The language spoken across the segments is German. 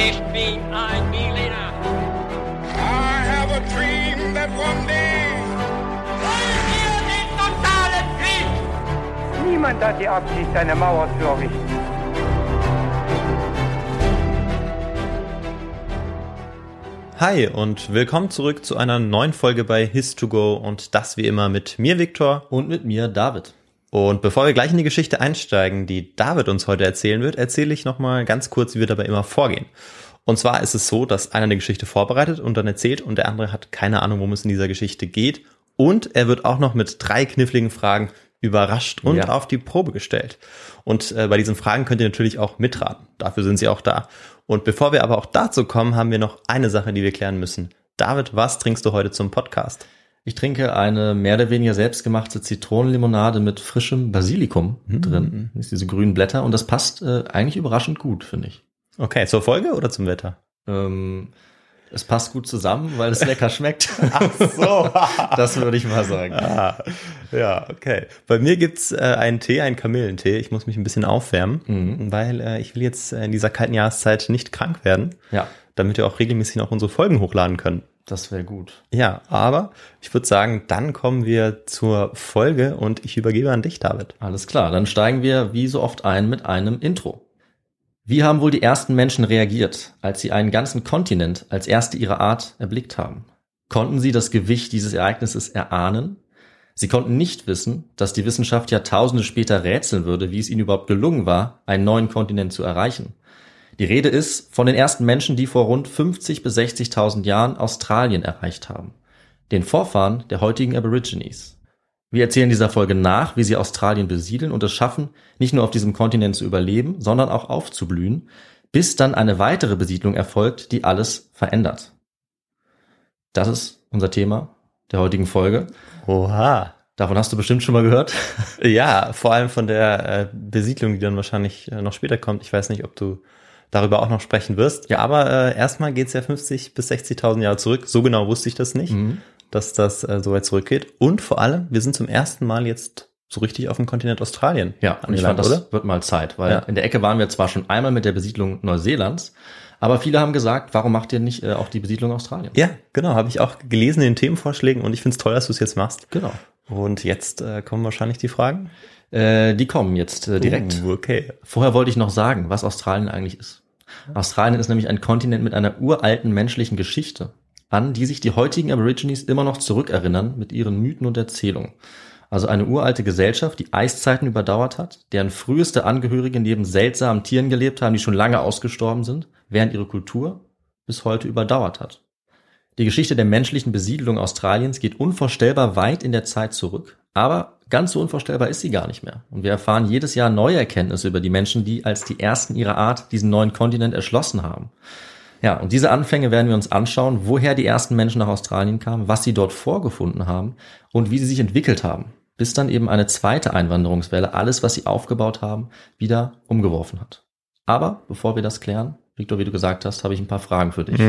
Ich bin ein Berliner. I have a dream that one day. Wollen wir den totalen Krieg? Niemand hat die Absicht, eine Mauer zu errichten. Hi und willkommen zurück zu einer neuen Folge bei His2Go und das wie immer mit mir, Viktor. Und mit mir, David. Und bevor wir gleich in die Geschichte einsteigen, die David uns heute erzählen wird, erzähle ich nochmal ganz kurz, wie wir dabei immer vorgehen. Und zwar ist es so, dass einer eine Geschichte vorbereitet und dann erzählt und der andere hat keine Ahnung, worum es in dieser Geschichte geht. Und er wird auch noch mit drei kniffligen Fragen überrascht und Ja. auf die Probe gestellt. Und äh, bei diesen Fragen könnt ihr natürlich auch mitraten. Dafür sind sie auch da. Und bevor wir aber auch dazu kommen, haben wir noch eine Sache, die wir klären müssen. David, was trinkst du heute zum Podcast? Ich trinke eine mehr oder weniger selbstgemachte Zitronenlimonade mit frischem Basilikum drin. Das ist diese grünen Blätter und das passt äh, eigentlich überraschend gut, finde ich. Okay, zur Folge oder zum Wetter? Ähm, es passt gut zusammen, weil es lecker schmeckt. Ach so. das würde ich mal sagen. Ah, ja, okay. Bei mir gibt's äh, einen Tee, einen Kamillentee. Ich muss mich ein bisschen aufwärmen, weil äh, ich will jetzt in dieser kalten Jahreszeit nicht krank werden, Ja, damit wir auch regelmäßig noch unsere Folgen hochladen können. Das wäre gut. Ja, aber ich würde sagen, dann kommen wir zur Folge und ich übergebe an dich, David. Alles klar, dann steigen wir wie so oft ein mit einem Intro. Wie haben wohl die ersten Menschen reagiert, als sie einen ganzen Kontinent als erste ihrer Art erblickt haben? Konnten sie das Gewicht dieses Ereignisses erahnen? Sie konnten nicht wissen, dass die Wissenschaft Jahrtausende später rätseln würde, wie es ihnen überhaupt gelungen war, einen neuen Kontinent zu erreichen. Die Rede ist von den ersten Menschen, die vor rund 50 bis 60.000 Jahren Australien erreicht haben. Den Vorfahren der heutigen Aborigines. Wir erzählen dieser Folge nach, wie sie Australien besiedeln und es schaffen, nicht nur auf diesem Kontinent zu überleben, sondern auch aufzublühen, bis dann eine weitere Besiedlung erfolgt, die alles verändert. Das ist unser Thema der heutigen Folge. Oha. Davon hast du bestimmt schon mal gehört. Ja, vor allem von der äh, Besiedlung, die dann wahrscheinlich äh, noch später kommt. Ich weiß nicht, ob du darüber auch noch sprechen wirst. Ja. Aber äh, erstmal geht's ja 50 bis 60.000 Jahre zurück. So genau wusste ich das nicht, Mhm. dass das äh, so weit zurückgeht. Und vor allem, wir sind zum ersten Mal jetzt so richtig auf dem Kontinent Australien. Ja, und ich fand, das wird mal Zeit, weil Ja. in der Ecke waren wir zwar schon einmal mit der Besiedlung Neuseelands, aber viele haben gesagt, warum macht ihr nicht äh, auch die Besiedlung Australiens? Ja, genau, habe ich auch gelesen in den Themenvorschlägen und ich find's toll, dass du es jetzt machst. Genau. Und jetzt äh, kommen wahrscheinlich die Fragen. Äh, die kommen jetzt äh, direkt. Uh, okay. Vorher wollte ich noch sagen, was Australien eigentlich ist. Australien ist nämlich ein Kontinent mit einer uralten menschlichen Geschichte, an die sich die heutigen Aborigines immer noch zurückerinnern mit ihren Mythen und Erzählungen. Also eine uralte Gesellschaft, die Eiszeiten überdauert hat, deren früheste Angehörige neben seltsamen Tieren gelebt haben, die schon lange ausgestorben sind, während ihre Kultur bis heute überdauert hat. Die Geschichte der menschlichen Besiedlung Australiens geht unvorstellbar weit in der Zeit zurück, aber ganz so unvorstellbar ist sie gar nicht mehr. Und wir erfahren jedes Jahr neue Erkenntnisse über die Menschen, die als die ersten ihrer Art diesen neuen Kontinent erschlossen haben. Ja, und diese Anfänge werden wir uns anschauen, woher die ersten Menschen nach Australien kamen, was sie dort vorgefunden haben und wie sie sich entwickelt haben, bis dann eben eine zweite Einwanderungswelle alles, was sie aufgebaut haben, wieder umgeworfen hat. Aber bevor wir das klären, Victor, wie du gesagt hast, habe ich ein paar Fragen für dich.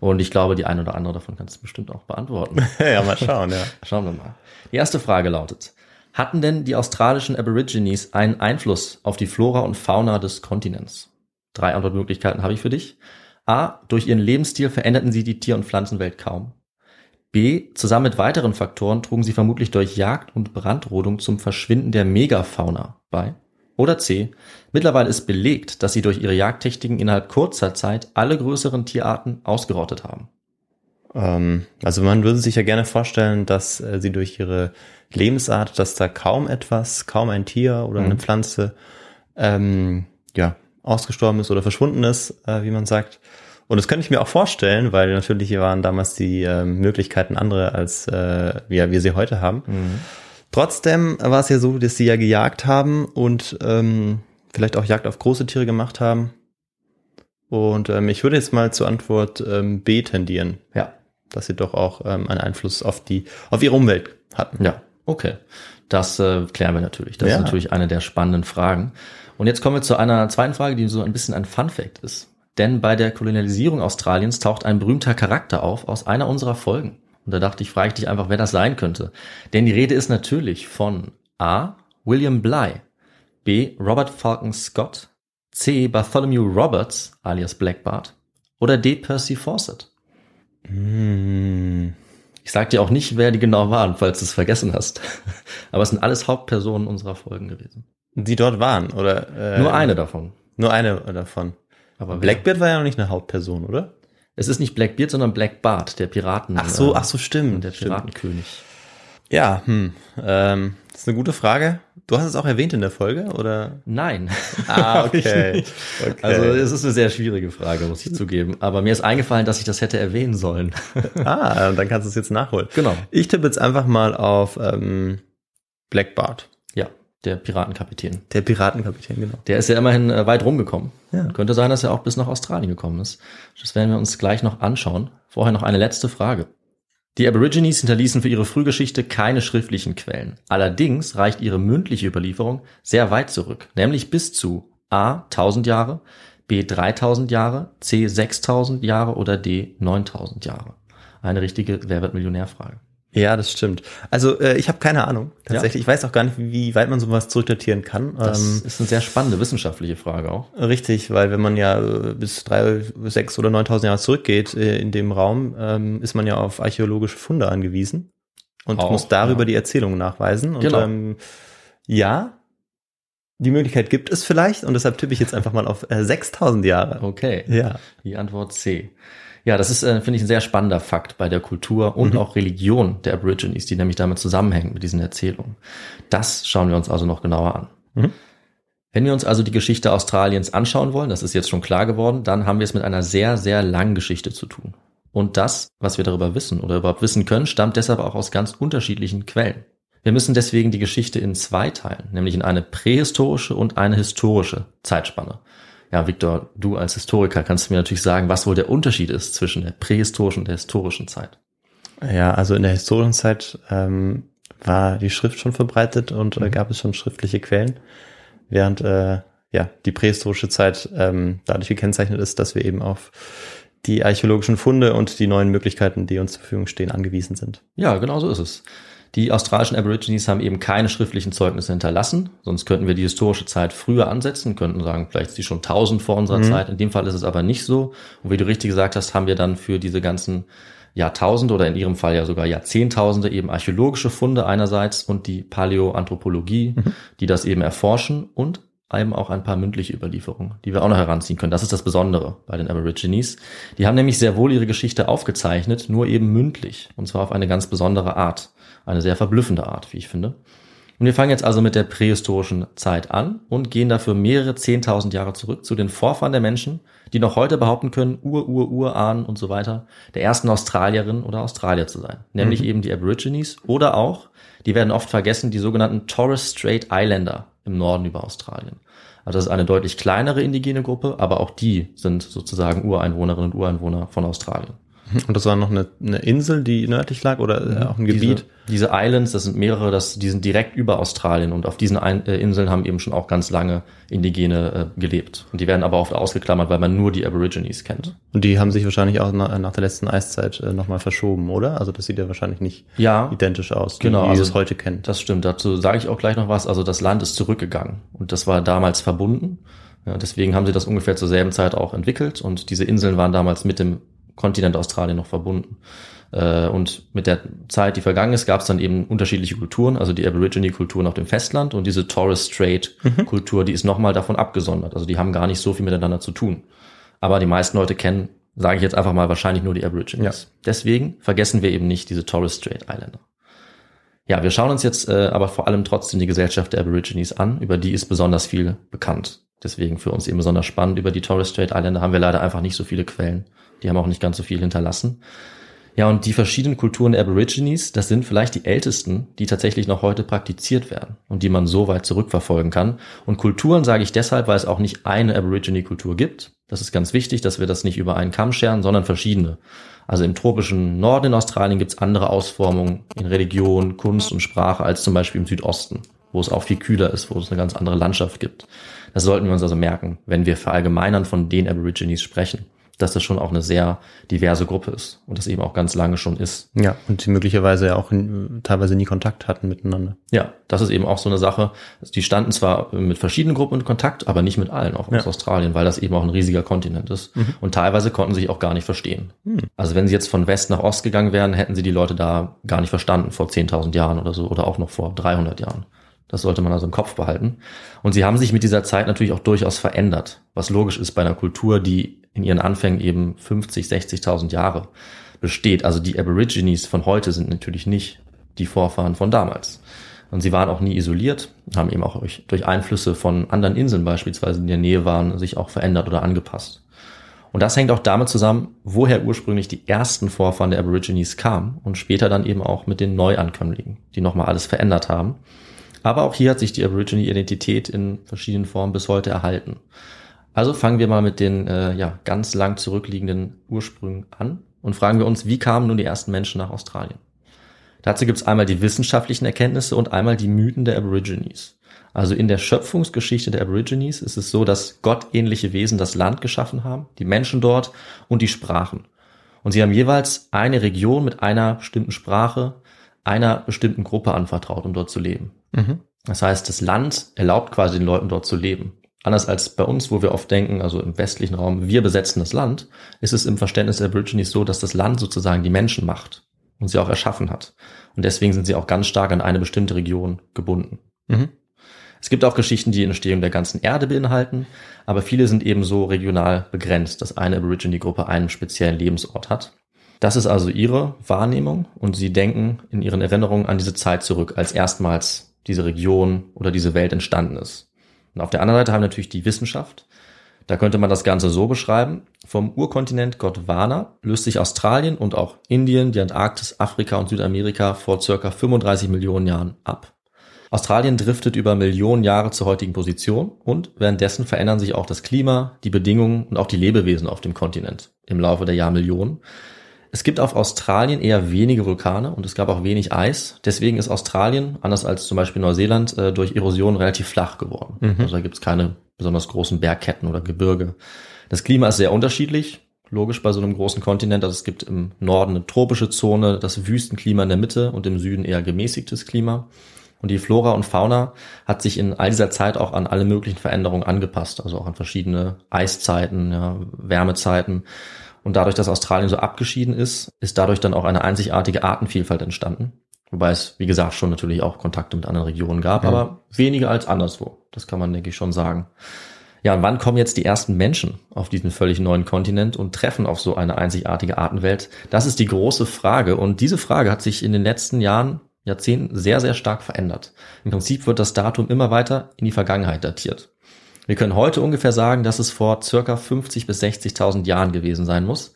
Und ich glaube, die eine oder andere davon kannst du bestimmt auch beantworten. ja, mal schauen, ja. Schauen wir mal. Die erste Frage lautet, hatten denn die australischen Aborigines einen Einfluss auf die Flora und Fauna des Kontinents? Drei Antwortmöglichkeiten habe ich für dich. A. Durch ihren Lebensstil veränderten sie die Tier- und Pflanzenwelt kaum. B. Zusammen mit weiteren Faktoren trugen sie vermutlich durch Jagd und Brandrodung zum Verschwinden der Megafauna bei. Oder C. Mittlerweile ist belegt, dass sie durch ihre Jagdtechniken innerhalb kurzer Zeit alle größeren Tierarten ausgerottet haben. Ähm, also man würde sich ja gerne vorstellen, dass äh, sie durch ihre Lebensart, dass da kaum etwas, kaum ein Tier oder eine Pflanze ähm, ja, ausgestorben ist oder verschwunden ist, äh, wie man sagt. Und das könnte ich mir auch vorstellen, weil natürlich waren damals die ähm, Möglichkeiten andere, als äh, wir, wir sie heute haben. Trotzdem war es ja so, dass sie ja gejagt haben und ähm, vielleicht auch Jagd auf große Tiere gemacht haben. Und ähm, ich würde jetzt mal zur Antwort ähm, B tendieren Ja, dass sie doch auch ähm, einen Einfluss auf die, auf ihre Umwelt hatten. Ja, okay. Das äh, klären wir natürlich. Das Ja. ist natürlich eine der spannenden Fragen. Und jetzt kommen wir zu einer zweiten Frage, die so ein bisschen ein Fun Fact ist. Denn bei der Kolonialisierung Australiens taucht ein berühmter Charakter auf aus einer unserer Folgen. Und da dachte ich, frage ich dich einfach, wer das sein könnte. Denn die Rede ist natürlich von A. William Bligh, B. Robert Falcon Scott, C. Bartholomew Roberts alias Black Bart oder D. Percy Fawcett? Hm. Ich sag dir auch nicht, wer die genau waren, falls du es vergessen hast. Aber es sind alles Hauptpersonen unserer Folgen gewesen. Die dort waren, oder? Äh, Nur eine davon. Nur eine davon. Aber? Blackbeard war ja noch nicht eine Hauptperson, oder? Es ist nicht Blackbeard, sondern Black Bart, der Piraten. Ach so, äh, ach so, stimmt. Der stimmt. Piratenkönig. Ja, hm. Ähm, das ist eine gute Frage. Du hast es auch erwähnt in der Folge, oder? Nein. Ah, okay. okay. Also es ist eine sehr schwierige Frage, muss ich zugeben. Aber mir ist eingefallen, dass ich das hätte erwähnen sollen. ah, dann kannst du es jetzt nachholen. Genau. Ich tippe jetzt einfach mal auf ähm, Black Bart. Ja, der Piratenkapitän. Der Piratenkapitän, genau. Der ist ja immerhin äh, weit rumgekommen. Ja. Könnte sein, dass er auch bis nach Australien gekommen ist. Das werden wir uns gleich noch anschauen. Vorher noch eine letzte Frage. Die Aborigines hinterließen für ihre Frühgeschichte keine schriftlichen Quellen. Allerdings reicht ihre mündliche Überlieferung sehr weit zurück, nämlich bis zu A 1000 Jahre, B 3000 Jahre, C 6000 Jahre oder D 9000 Jahre. Eine richtige Wer wird Millionärfrage. Ja, das stimmt. Also äh, ich habe keine Ahnung. Tatsächlich, ich weiß auch gar nicht, wie weit man sowas zurückdatieren kann. Das Ähm, ist eine sehr spannende wissenschaftliche Frage auch. Richtig, weil wenn man ja äh, bis drei, sechs oder neuntausend Jahre zurückgeht äh, in dem Raum, ähm, ist man ja auf archäologische Funde angewiesen und Auch, muss darüber ja. die Erzählungen nachweisen. Und Genau. ähm, ja, die Möglichkeit gibt es vielleicht und deshalb tippe ich jetzt einfach mal auf äh, 6000 Jahre. Okay. Ja. Die Antwort C. Ja, das ist, äh, finde ich, ein sehr spannender Fakt bei der Kultur und auch Religion der Aborigines, die nämlich damit zusammenhängt mit diesen Erzählungen. Das schauen wir uns also noch genauer an. Mhm. Wenn wir uns also die Geschichte Australiens anschauen wollen, das ist jetzt schon klar geworden, dann haben wir es mit einer sehr, sehr langen Geschichte zu tun. Und das, was wir darüber wissen oder überhaupt wissen können, stammt deshalb auch aus ganz unterschiedlichen Quellen. Wir müssen deswegen die Geschichte in zwei teilen, nämlich in eine prähistorische und eine historische Zeitspanne. Ja, Victor, du als Historiker kannst du mir natürlich sagen, was wohl der Unterschied ist zwischen der prähistorischen und der historischen Zeit. Ja, also in der Historienzeit ähm, war die Schrift schon verbreitet und äh, gab es schon schriftliche Quellen, während äh, ja die prähistorische Zeit ähm, dadurch gekennzeichnet ist, dass wir eben auf die archäologischen Funde und die neuen Möglichkeiten, die uns zur Verfügung stehen, angewiesen sind. Ja, genau so ist es. Die australischen Aborigines haben eben keine schriftlichen Zeugnisse hinterlassen, sonst könnten wir die historische Zeit früher ansetzen, könnten sagen, vielleicht ist die schon 1000 vor unserer Zeit. In dem Fall ist es aber nicht so. Und wie du richtig gesagt hast, haben wir dann für diese ganzen Jahrtausende oder in ihrem Fall ja sogar Jahrzehntausende eben archäologische Funde einerseits und die Paläoanthropologie, die das eben erforschen und eben auch ein paar mündliche Überlieferungen, die wir auch noch heranziehen können. Das ist das Besondere bei den Aborigines. Die haben nämlich sehr wohl ihre Geschichte aufgezeichnet, nur eben mündlich. Und zwar auf eine ganz besondere Art. Eine sehr verblüffende Art, wie ich finde. Und wir fangen jetzt also mit der prähistorischen Zeit an und gehen dafür mehrere zehntausend Jahre zurück zu den Vorfahren der Menschen, die noch heute behaupten können, Ur, Ur, Urahn und so weiter, der ersten Australierin oder Australier zu sein. Nämlich eben die Aborigines oder auch, die werden oft vergessen, die sogenannten Torres Strait Islander im Norden über Australien. Also das ist eine deutlich kleinere indigene Gruppe, aber auch die sind sozusagen Ureinwohnerinnen und Ureinwohner von Australien. Und das war noch eine, eine Insel, die nördlich lag oder äh, auch ein Gebiet? Diese, diese Islands, das sind mehrere, das, die sind direkt über Australien und auf diesen Ein äh, Inseln haben eben schon auch ganz lange Indigene äh, gelebt. Und die werden aber oft ausgeklammert, weil man nur die Aborigines kennt. Und die haben sich wahrscheinlich auch nach, nach der letzten Eiszeit äh, nochmal verschoben, oder? Also das sieht ja wahrscheinlich nicht Ja, identisch aus, Genau, wie also es heute kennt. das stimmt. Dazu sage ich auch gleich noch was. Also das Land ist zurückgegangen und das war damals verbunden. Ja, deswegen haben sie das ungefähr zur selben Zeit auch entwickelt und diese Inseln waren damals mit dem Kontinent Australien noch verbunden. Äh, Und mit der Zeit, die vergangen ist, gab es dann eben unterschiedliche Kulturen, also die Aborigine-Kulturen auf dem Festland und diese Torres Strait-Kultur, die ist nochmal davon abgesondert. Also die haben gar nicht so viel miteinander zu tun. Aber die meisten Leute kennen, sage ich jetzt einfach mal, wahrscheinlich nur die Aborigines. Deswegen vergessen wir eben nicht diese Torres Strait Islander. Ja, wir schauen uns jetzt äh, aber vor allem trotzdem die Gesellschaft der Aborigines an, über die ist besonders viel bekannt. Deswegen für uns eben besonders spannend. Über die Torres Strait Islander haben wir leider einfach nicht so viele Quellen. Die haben auch nicht ganz so viel hinterlassen. Ja, und die verschiedenen Kulturen der Aborigines, das sind vielleicht die ältesten, die tatsächlich noch heute praktiziert werden und die man so weit zurückverfolgen kann. Und Kulturen sage ich deshalb, weil es auch nicht eine Aborigine-Kultur gibt. Das ist ganz wichtig, dass wir das nicht über einen Kamm scheren, sondern verschiedene. Also im tropischen Norden in Australien gibt es andere Ausformungen in Religion, Kunst und Sprache als zum Beispiel im Südosten, wo es auch viel kühler ist, wo es eine ganz andere Landschaft gibt. Das sollten wir uns also merken, wenn wir verallgemeinern von den Aborigines sprechen. Dass das schon auch eine sehr diverse Gruppe ist und das eben auch ganz lange schon ist. Ja, und sie möglicherweise ja auch teilweise nie Kontakt hatten miteinander. Ja, das ist eben auch so eine Sache. Die standen zwar mit verschiedenen Gruppen in Kontakt, aber nicht mit allen, auch Ja. aus Australien, weil das eben auch ein riesiger Kontinent ist. Mhm. Und teilweise konnten sie sich auch gar nicht verstehen. Hm. Also wenn sie jetzt von West nach Ost gegangen wären, hätten sie die Leute da gar nicht verstanden vor 10.000 Jahren oder so oder auch noch vor 300 Jahren. Das sollte man also im Kopf behalten. Und sie haben sich mit dieser Zeit natürlich auch durchaus verändert, was logisch ist bei einer Kultur, die in ihren Anfängen eben 50, 60.000 Jahre besteht. Also die Aborigines von heute sind natürlich nicht die Vorfahren von damals. Und sie waren auch nie isoliert, haben eben auch durch, Einflüsse von anderen Inseln beispielsweise, in der Nähe waren, sich auch verändert oder angepasst. Und das hängt auch damit zusammen, woher ursprünglich die ersten Vorfahren der Aborigines kamen und später dann eben auch mit den Neuankömmlingen, die nochmal alles verändert haben. Aber auch hier hat sich die Aborigine-Identität in verschiedenen Formen bis heute erhalten. Also fangen wir mal mit den äh, ja, ganz lang zurückliegenden Ursprüngen an und fragen wir uns, wie kamen nun die ersten Menschen nach Australien? Dazu gibt es einmal die wissenschaftlichen Erkenntnisse und einmal die Mythen der Aborigines. Also in der Schöpfungsgeschichte der Aborigines ist es so, dass gottähnliche Wesen das Land geschaffen haben, die Menschen dort und die Sprachen. Und sie haben jeweils eine Region mit einer bestimmten Sprache, einer bestimmten Gruppe anvertraut, um dort zu leben. Mhm. Das heißt, das Land erlaubt quasi den Leuten dort zu leben. Anders als bei uns, wo wir oft denken, also im westlichen Raum, wir besetzen das Land, ist es im Verständnis der Aborigines so, dass das Land sozusagen die Menschen macht und sie auch erschaffen hat. Und deswegen sind sie auch ganz stark an eine bestimmte Region gebunden. Mhm. Es gibt auch Geschichten, die die Entstehung der ganzen Erde beinhalten, aber viele sind eben so regional begrenzt, dass eine Aborigine-Gruppe einen speziellen Lebensort hat. Das ist also ihre Wahrnehmung und sie denken in ihren Erinnerungen an diese Zeit zurück, als erstmals diese Region oder diese Welt entstanden ist. Und auf der anderen Seite haben wir natürlich die Wissenschaft. Da könnte man das Ganze so beschreiben. Vom Urkontinent Gondwana löst sich Australien und auch Indien, die Antarktis, Afrika und Südamerika vor circa 35 Millionen Jahren ab. Australien driftet über Millionen Jahre zur heutigen Position und währenddessen verändern sich auch das Klima, die Bedingungen und auch die Lebewesen auf dem Kontinent im Laufe der Jahrmillionen. Es gibt auf Australien eher wenige Vulkane und es gab auch wenig Eis. Deswegen ist Australien, anders als zum Beispiel Neuseeland, äh, durch Erosion relativ flach geworden. Mhm. Also da gibt es keine besonders großen Bergketten oder Gebirge. Das Klima ist sehr unterschiedlich. Logisch bei so einem großen Kontinent. Also es gibt im Norden eine tropische Zone, das Wüstenklima in der Mitte und im Süden eher gemäßigtes Klima. Und die Flora und Fauna hat sich in all dieser Zeit auch an alle möglichen Veränderungen angepasst, also auch an verschiedene Eiszeiten, ja, Wärmezeiten. Und dadurch, dass Australien so abgeschieden ist, ist dadurch dann auch eine einzigartige Artenvielfalt entstanden. Wobei es, wie gesagt, schon natürlich auch Kontakte mit anderen Regionen gab, Mhm. aber weniger als anderswo. Das kann man, denke ich, schon sagen. Ja, und wann kommen jetzt die ersten Menschen auf diesen völlig neuen Kontinent und treffen auf so eine einzigartige Artenwelt? Das ist die große Frage. Und diese Frage hat sich in den letzten Jahren, Jahrzehnten sehr, sehr stark verändert. Im Prinzip wird das Datum immer weiter in die Vergangenheit datiert. Wir können heute ungefähr sagen, dass es vor circa 50 bis 60.000 Jahren gewesen sein muss.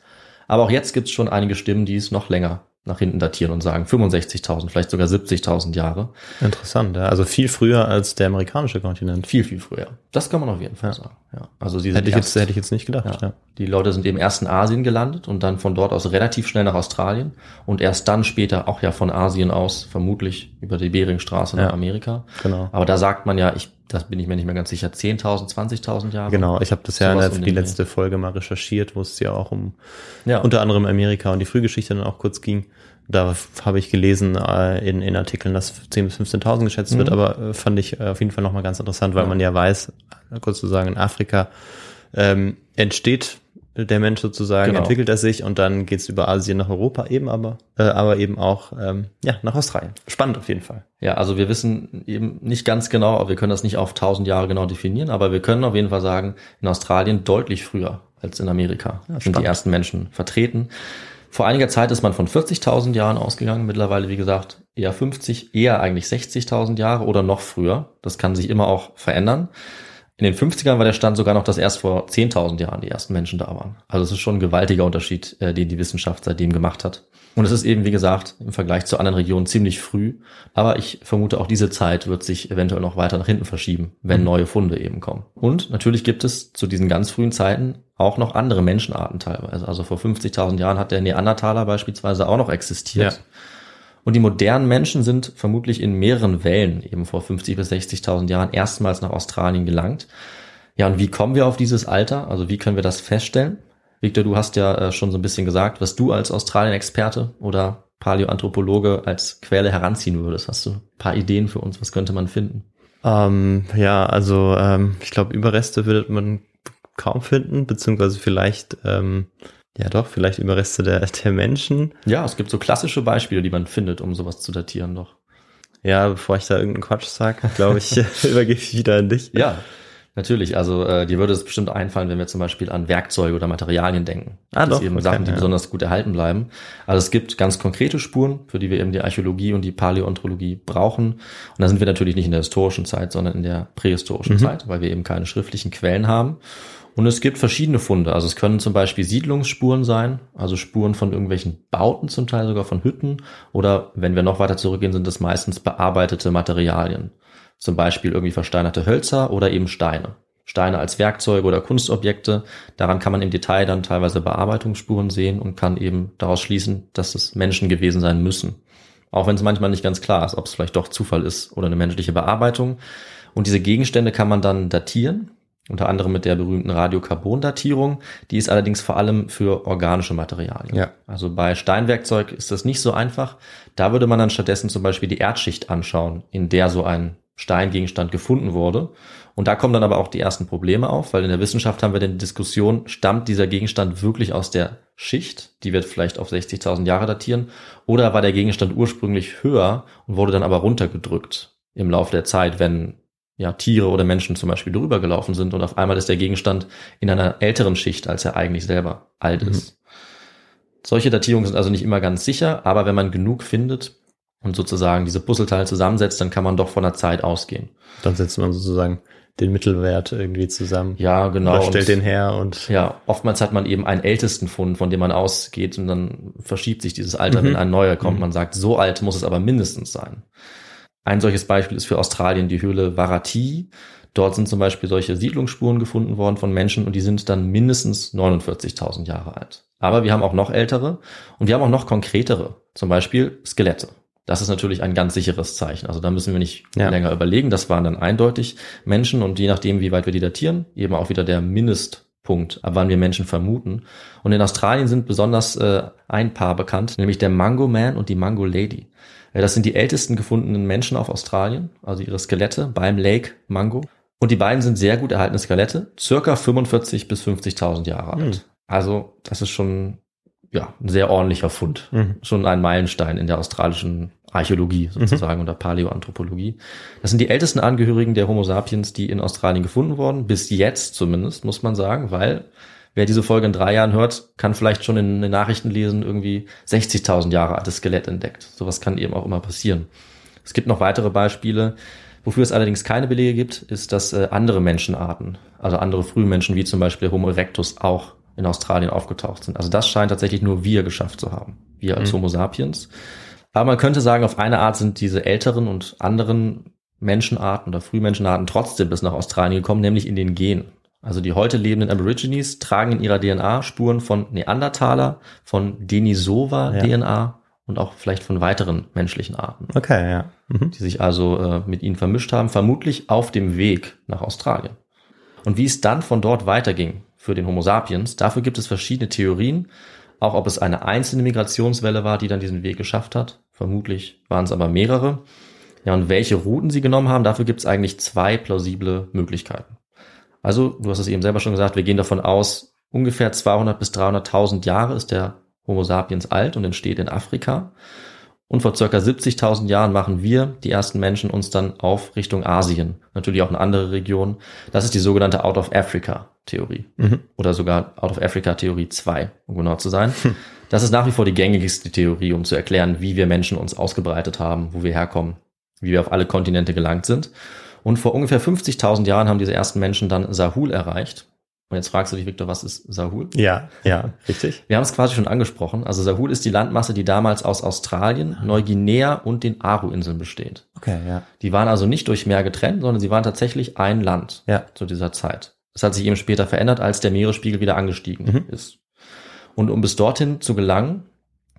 Aber auch jetzt gibt es schon einige Stimmen, die es noch länger nach hinten datieren und sagen 65.000, vielleicht sogar 70.000 Jahre. Interessant, ja. Also viel früher als der amerikanische Kontinent. Viel, viel früher. Das kann man auf jeden Fall Ja. sagen. Ja. Also sie Hätte ich, jetzt, erst- hätte ich jetzt nicht gedacht, ja. ja. Die Leute sind eben erst in Asien gelandet und dann von dort aus relativ schnell nach Australien und erst dann später auch ja von Asien aus vermutlich über die Beringstraße nach. Amerika. Genau. Aber da sagt man ja, ich, das bin ich mir nicht mehr ganz sicher, 10.000, 20.000 Jahre. Genau, ich habe das ja in Sowas der, um die letzte Folge mal recherchiert, wo es ja auch um Ja. unter anderem Amerika und die Frühgeschichte dann auch kurz ging. Da habe ich gelesen äh, in, in Artikeln, dass 10.000 bis 15.000 geschätzt wird, Mhm. aber äh, fand ich äh, auf jeden Fall nochmal ganz interessant, weil Ja. man ja weiß, kurz zu sagen, in Afrika ähm, entsteht der Mensch sozusagen, Genau. entwickelt er sich und dann geht's über Asien nach Europa eben aber, äh, aber eben auch ähm, ja nach Australien. Spannend auf jeden Fall. Ja, also wir wissen eben nicht ganz genau, aber wir können das nicht auf 1000 Jahre genau definieren, aber wir können auf jeden Fall sagen, in Australien deutlich früher als in Amerika Ja, sind spannend. die ersten Menschen vertreten. Vor einiger Zeit ist man von 40.000 Jahren ausgegangen, mittlerweile wie gesagt eher 50, eher eigentlich 60.000 Jahre oder noch früher. Das kann sich immer auch verändern. In den 50ern war der Stand sogar noch, dass erst vor 10.000 Jahren die ersten Menschen da waren. Also es ist schon ein gewaltiger Unterschied, äh, den die Wissenschaft seitdem gemacht hat. Und es ist eben, wie gesagt, im Vergleich zu anderen Regionen ziemlich früh. Aber ich vermute, auch diese Zeit wird sich eventuell noch weiter nach hinten verschieben, wenn Mhm. neue Funde eben kommen. Und natürlich gibt es zu diesen ganz frühen Zeiten auch noch andere Menschenarten teilweise. Also vor 50.000 Jahren hat der Neandertaler beispielsweise auch noch existiert. Ja. Und die modernen Menschen sind vermutlich in mehreren Wellen eben vor 50 bis 60.000 Jahren erstmals nach Australien gelangt. Ja, und wie kommen wir auf dieses Alter? Also wie können wir das feststellen? Victor, du hast ja äh, schon so ein bisschen gesagt, was du als Australien-Experte oder Paläoanthropologe als Quelle heranziehen würdest. Hast du ein paar Ideen für uns? Was könnte man finden? Ähm, ja, also ähm, ich glaube, Überreste würde man kaum finden, beziehungsweise vielleicht, ähm, ja doch, vielleicht Überreste der, der Menschen. Ja, es gibt so klassische Beispiele, die man findet, um sowas zu datieren doch. Ja, bevor ich da irgendeinen Quatsch sage, glaube ich, übergebe ich wieder an dich. Ja, natürlich. Also äh, dir würde es bestimmt einfallen, wenn wir zum Beispiel an Werkzeuge oder Materialien denken. Ah, das doch, eben okay, Sachen, die ja. besonders gut erhalten bleiben. Also es gibt ganz konkrete Spuren, für die wir eben die Archäologie und die Paläontologie brauchen. Und da sind wir natürlich nicht in der historischen Zeit, sondern in der prähistorischen Mhm. Zeit, weil wir eben keine schriftlichen Quellen haben. Und es gibt verschiedene Funde. Also es können zum Beispiel Siedlungsspuren sein, also Spuren von irgendwelchen Bauten, zum Teil sogar von Hütten. Oder wenn wir noch weiter zurückgehen, sind es meistens bearbeitete Materialien. Zum Beispiel irgendwie versteinerte Hölzer oder eben Steine. Steine als Werkzeuge oder Kunstobjekte. Daran kann man im Detail dann teilweise Bearbeitungsspuren sehen und kann eben daraus schließen, dass es Menschen gewesen sein müssen. Auch wenn es manchmal nicht ganz klar ist, ob es vielleicht doch Zufall ist oder eine menschliche Bearbeitung. Und diese Gegenstände kann man dann datieren, unter anderem mit der berühmten Radiokarbondatierung. Die ist allerdings vor allem für organische Materialien. Ja. Also bei Steinwerkzeug ist das nicht so einfach. Da würde man dann stattdessen zum Beispiel die Erdschicht anschauen, in der so ein Steingegenstand gefunden wurde. Und da kommen dann aber auch die ersten Probleme auf, weil in der Wissenschaft haben wir dann die Diskussion, stammt dieser Gegenstand wirklich aus der Schicht, die wird vielleicht auf 60.000 Jahre datieren, oder war der Gegenstand ursprünglich höher und wurde dann aber runtergedrückt im Laufe der Zeit, wenn ja, Tiere oder Menschen zum Beispiel drüber gelaufen sind und auf einmal ist der Gegenstand in einer älteren Schicht, als er eigentlich selber alt ist. Solche Datierungen sind also nicht immer ganz sicher, aber wenn man genug findet und sozusagen diese Puzzleteile zusammensetzt, dann kann man doch von der Zeit ausgehen. Dann setzt man sozusagen den Mittelwert irgendwie zusammen. Ja, genau. Oder stellt Und- den her und Ja, oftmals hat man eben einen ältesten Fund, von dem man ausgeht und dann verschiebt sich dieses Alter, Mhm. wenn ein neuer kommt. Man sagt, so alt muss es aber mindestens sein. Ein solches Beispiel ist für Australien die Höhle Warati. Dort sind zum Beispiel solche Siedlungsspuren gefunden worden von Menschen und die sind dann mindestens 49.000 Jahre alt. Aber wir haben auch noch ältere und wir haben auch noch konkretere, zum Beispiel Skelette. Das ist natürlich ein ganz sicheres Zeichen. Also da müssen wir nicht Ja. länger überlegen. Das waren dann eindeutig Menschen und je nachdem, wie weit wir die datieren, eben auch wieder der Mindestpunkt, ab wann wir Menschen vermuten. Und in Australien sind besonders äh, ein Paar bekannt, nämlich der Mango Man und die Mango Lady. Äh, Das sind die ältesten gefundenen Menschen auf Australien, also ihre Skelette beim Lake Mango. Und die beiden sind sehr gut erhaltene Skelette, circa 45 bis 50.000 Jahre alt. Hm. Also das ist schon ja ein sehr ordentlicher Fund, Mhm. schon ein Meilenstein in der australischen Archäologie sozusagen oder Paläoanthropologie. Das sind die ältesten Angehörigen der Homo sapiens, die in Australien gefunden wurden, bis jetzt zumindest, muss man sagen, weil wer diese Folge in drei Jahren hört, kann vielleicht schon in den Nachrichten lesen, irgendwie 60.000 Jahre altes Skelett entdeckt. Sowas kann eben auch immer passieren. Es gibt noch weitere Beispiele. Wofür es allerdings keine Belege gibt, ist, dass äh, andere Menschenarten, also andere Frühmenschen wie zum Beispiel Homo erectus auch in Australien aufgetaucht sind. Also das scheint tatsächlich nur wir geschafft zu haben. Wir als Mhm. Homo sapiens. Aber man könnte sagen, auf eine Art sind diese älteren und anderen Menschenarten oder Frühmenschenarten trotzdem bis nach Australien gekommen, nämlich in den Genen. Also die heute lebenden Aborigines tragen in ihrer DNA Spuren von Neandertaler, von Denisova Ja. DNA und auch vielleicht von weiteren menschlichen Arten okay, ja. Mhm. die sich also äh, mit ihnen vermischt haben, vermutlich auf dem Weg nach Australien. Und wie es dann von dort weiterging für den Homo sapiens, dafür gibt es verschiedene Theorien, auch ob es eine einzelne Migrationswelle war, die dann diesen Weg geschafft hat. Vermutlich waren es aber mehrere. Ja, und welche Routen sie genommen haben, dafür gibt es eigentlich zwei plausible Möglichkeiten. Also, du hast es eben selber schon gesagt, wir gehen davon aus, ungefähr 200 bis 300.000 Jahre ist der Homo sapiens alt und entsteht in Afrika. Und vor circa 70.000 Jahren machen wir, die ersten Menschen, uns dann auf Richtung Asien. Natürlich auch in andere Regionen. Das ist die sogenannte Out of Africa Theorie. Mhm. Oder sogar Out of Africa Theorie 2, um genau zu sein. Das ist nach wie vor die gängigste Theorie, um zu erklären, wie wir Menschen uns ausgebreitet haben, wo wir herkommen, wie wir auf alle Kontinente gelangt sind. Und vor ungefähr 50.000 Jahren haben diese ersten Menschen dann Sahul erreicht. Und jetzt fragst du dich, Victor, was ist Sahul? Ja, ja, richtig. Wir haben es quasi schon angesprochen. Also Sahul ist die Landmasse, die damals aus Australien, Neuguinea und den Aru-Inseln besteht. Okay, ja. Die waren also nicht durch Meer getrennt, sondern sie waren tatsächlich ein Land Ja. zu dieser Zeit. Das hat sich eben später verändert, als der Meeresspiegel wieder angestiegen Mhm. ist. Und um bis dorthin zu gelangen,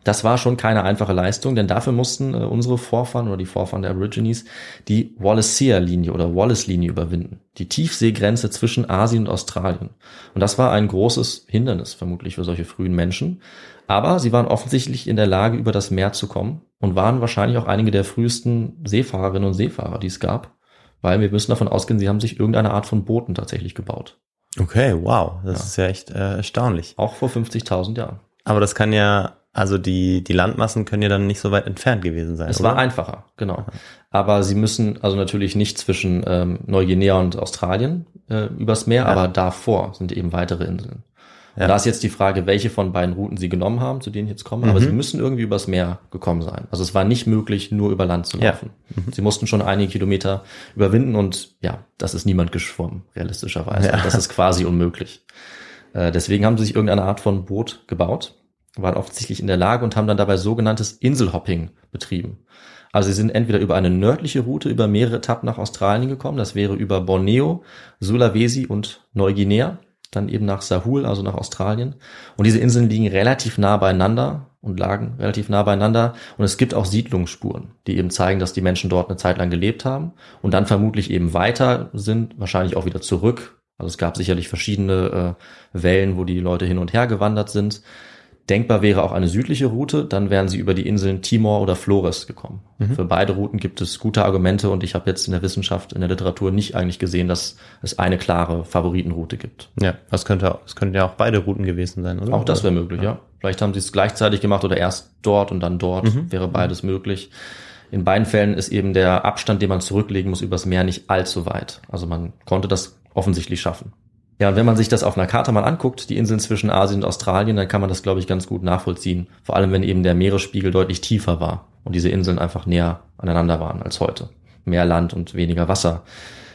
Das war schon keine einfache Leistung, denn dafür mussten äh, unsere Vorfahren oder die Vorfahren der Aborigines die Wallacea-Linie oder Wallace-Linie überwinden. Die Tiefseegrenze zwischen Asien und Australien. Und das war ein großes Hindernis vermutlich für solche frühen Menschen. Aber sie waren offensichtlich in der Lage, über das Meer zu kommen und waren wahrscheinlich auch einige der frühesten Seefahrerinnen und Seefahrer, die es gab. Weil wir müssen davon ausgehen, sie haben sich irgendeine Art von Booten tatsächlich gebaut. Okay, wow, das Ja. ist ja echt äh, erstaunlich. Auch vor 50.000 Jahren. Aber das kann ja, also die, die Landmassen können ja dann nicht so weit entfernt gewesen sein. Es oder? war einfacher, genau. Aber sie müssen also natürlich nicht zwischen ähm, Neuguinea und Australien äh, übers Meer, Ja. aber davor sind eben weitere Inseln. Ja. Und da ist jetzt die Frage, welche von beiden Routen sie genommen haben, zu denen ich jetzt komme. Aber Mhm. sie müssen irgendwie übers Meer gekommen sein. Also es war nicht möglich, nur über Land zu Ja. laufen. Sie mussten schon einige Kilometer überwinden und ja, das ist niemand geschwommen, realistischerweise. Ja. Das ist quasi unmöglich. Äh, deswegen haben sie sich irgendeine Art von Boot gebaut, waren offensichtlich in der Lage und haben dann dabei sogenanntes Inselhopping betrieben. Also sie sind entweder über eine nördliche Route über mehrere Etappen nach Australien gekommen, das wäre über Borneo, Sulawesi und Neuguinea, dann eben nach Sahul, also nach Australien. Und diese Inseln liegen relativ nah beieinander und lagen relativ nah beieinander. Und es gibt auch Siedlungsspuren, die eben zeigen, dass die Menschen dort eine Zeit lang gelebt haben und dann vermutlich eben weiter sind, wahrscheinlich auch wieder zurück. Also es gab sicherlich verschiedene äh, Wellen, wo die Leute hin und her gewandert sind. Denkbar wäre auch eine südliche Route, dann wären sie über die Inseln Timor oder Flores gekommen. Für beide Routen gibt es gute Argumente und ich habe jetzt in der Wissenschaft, in der Literatur nicht eigentlich gesehen, dass es eine klare Favoritenroute gibt. Ja, das könnte, das könnten ja auch beide Routen gewesen sein, oder? Auch das wäre möglich, ja. Vielleicht haben sie es gleichzeitig gemacht oder erst dort und dann dort, Mhm. wäre beides möglich. In beiden Fällen ist eben der Abstand, den man zurücklegen muss übers Meer, nicht allzu weit. Also man konnte das offensichtlich schaffen. Ja, und wenn man sich das auf einer Karte mal anguckt, die Inseln zwischen Asien und Australien, dann kann man das, glaube ich, ganz gut nachvollziehen. Vor allem, wenn eben der Meeresspiegel deutlich tiefer war und diese Inseln einfach näher aneinander waren als heute. Mehr Land und weniger Wasser.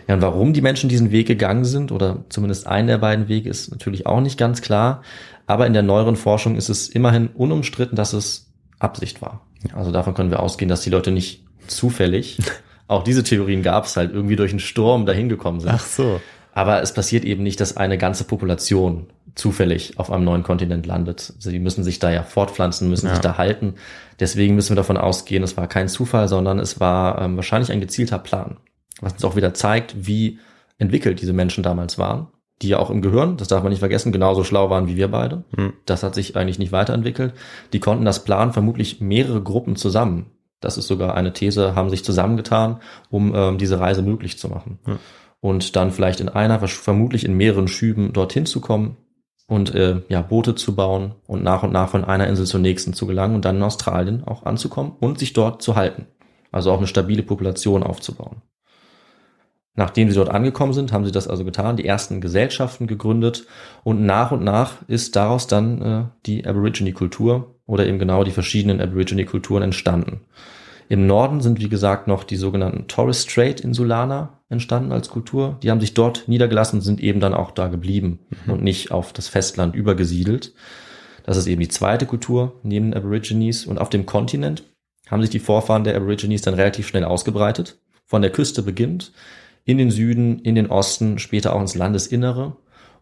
Ja, und warum die Menschen diesen Weg gegangen sind, oder zumindest einen der beiden Wege, ist natürlich auch nicht ganz klar. Aber in der neueren Forschung ist es immerhin unumstritten, dass es Absicht war. Also davon können wir ausgehen, dass die Leute nicht zufällig, auch diese Theorien gab es halt, irgendwie durch einen Sturm dahin gekommen sind. Ach so. Aber es passiert eben nicht, dass eine ganze Population zufällig auf einem neuen Kontinent landet. Sie müssen sich da ja fortpflanzen, müssen Ja. sich da halten. Deswegen müssen wir davon ausgehen, es war kein Zufall, sondern es war ähm, wahrscheinlich ein gezielter Plan. Was uns auch wieder zeigt, wie entwickelt diese Menschen damals waren. Die ja auch im Gehirn, das darf man nicht vergessen, genauso schlau waren wie wir beide. Hm. Das hat sich eigentlich nicht weiterentwickelt. Die konnten das planen, vermutlich mehrere Gruppen zusammen. Das ist sogar eine These, haben sich zusammengetan, um ähm, diese Reise möglich zu machen. Hm. Und dann vielleicht in einer, vermutlich in mehreren Schüben dorthin zu kommen und äh, ja, Boote zu bauen und nach und nach von einer Insel zur nächsten zu gelangen und dann in Australien auch anzukommen und sich dort zu halten. Also auch eine stabile Population aufzubauen. Nachdem sie dort angekommen sind, haben sie das also getan, die ersten Gesellschaften gegründet und nach und nach ist daraus dann äh, die Aborigine-Kultur oder eben genau die verschiedenen Aborigine-Kulturen entstanden. Im Norden sind, wie gesagt, noch die sogenannten Torres Strait Insulaner entstanden als Kultur. Die haben sich dort niedergelassen und sind eben dann auch da geblieben und nicht auf das Festland übergesiedelt. Das ist eben die zweite Kultur neben den Aborigines. Und auf dem Kontinent haben sich die Vorfahren der Aborigines dann relativ schnell ausgebreitet. Von der Küste beginnt, in den Süden, in den Osten, später auch ins Landesinnere.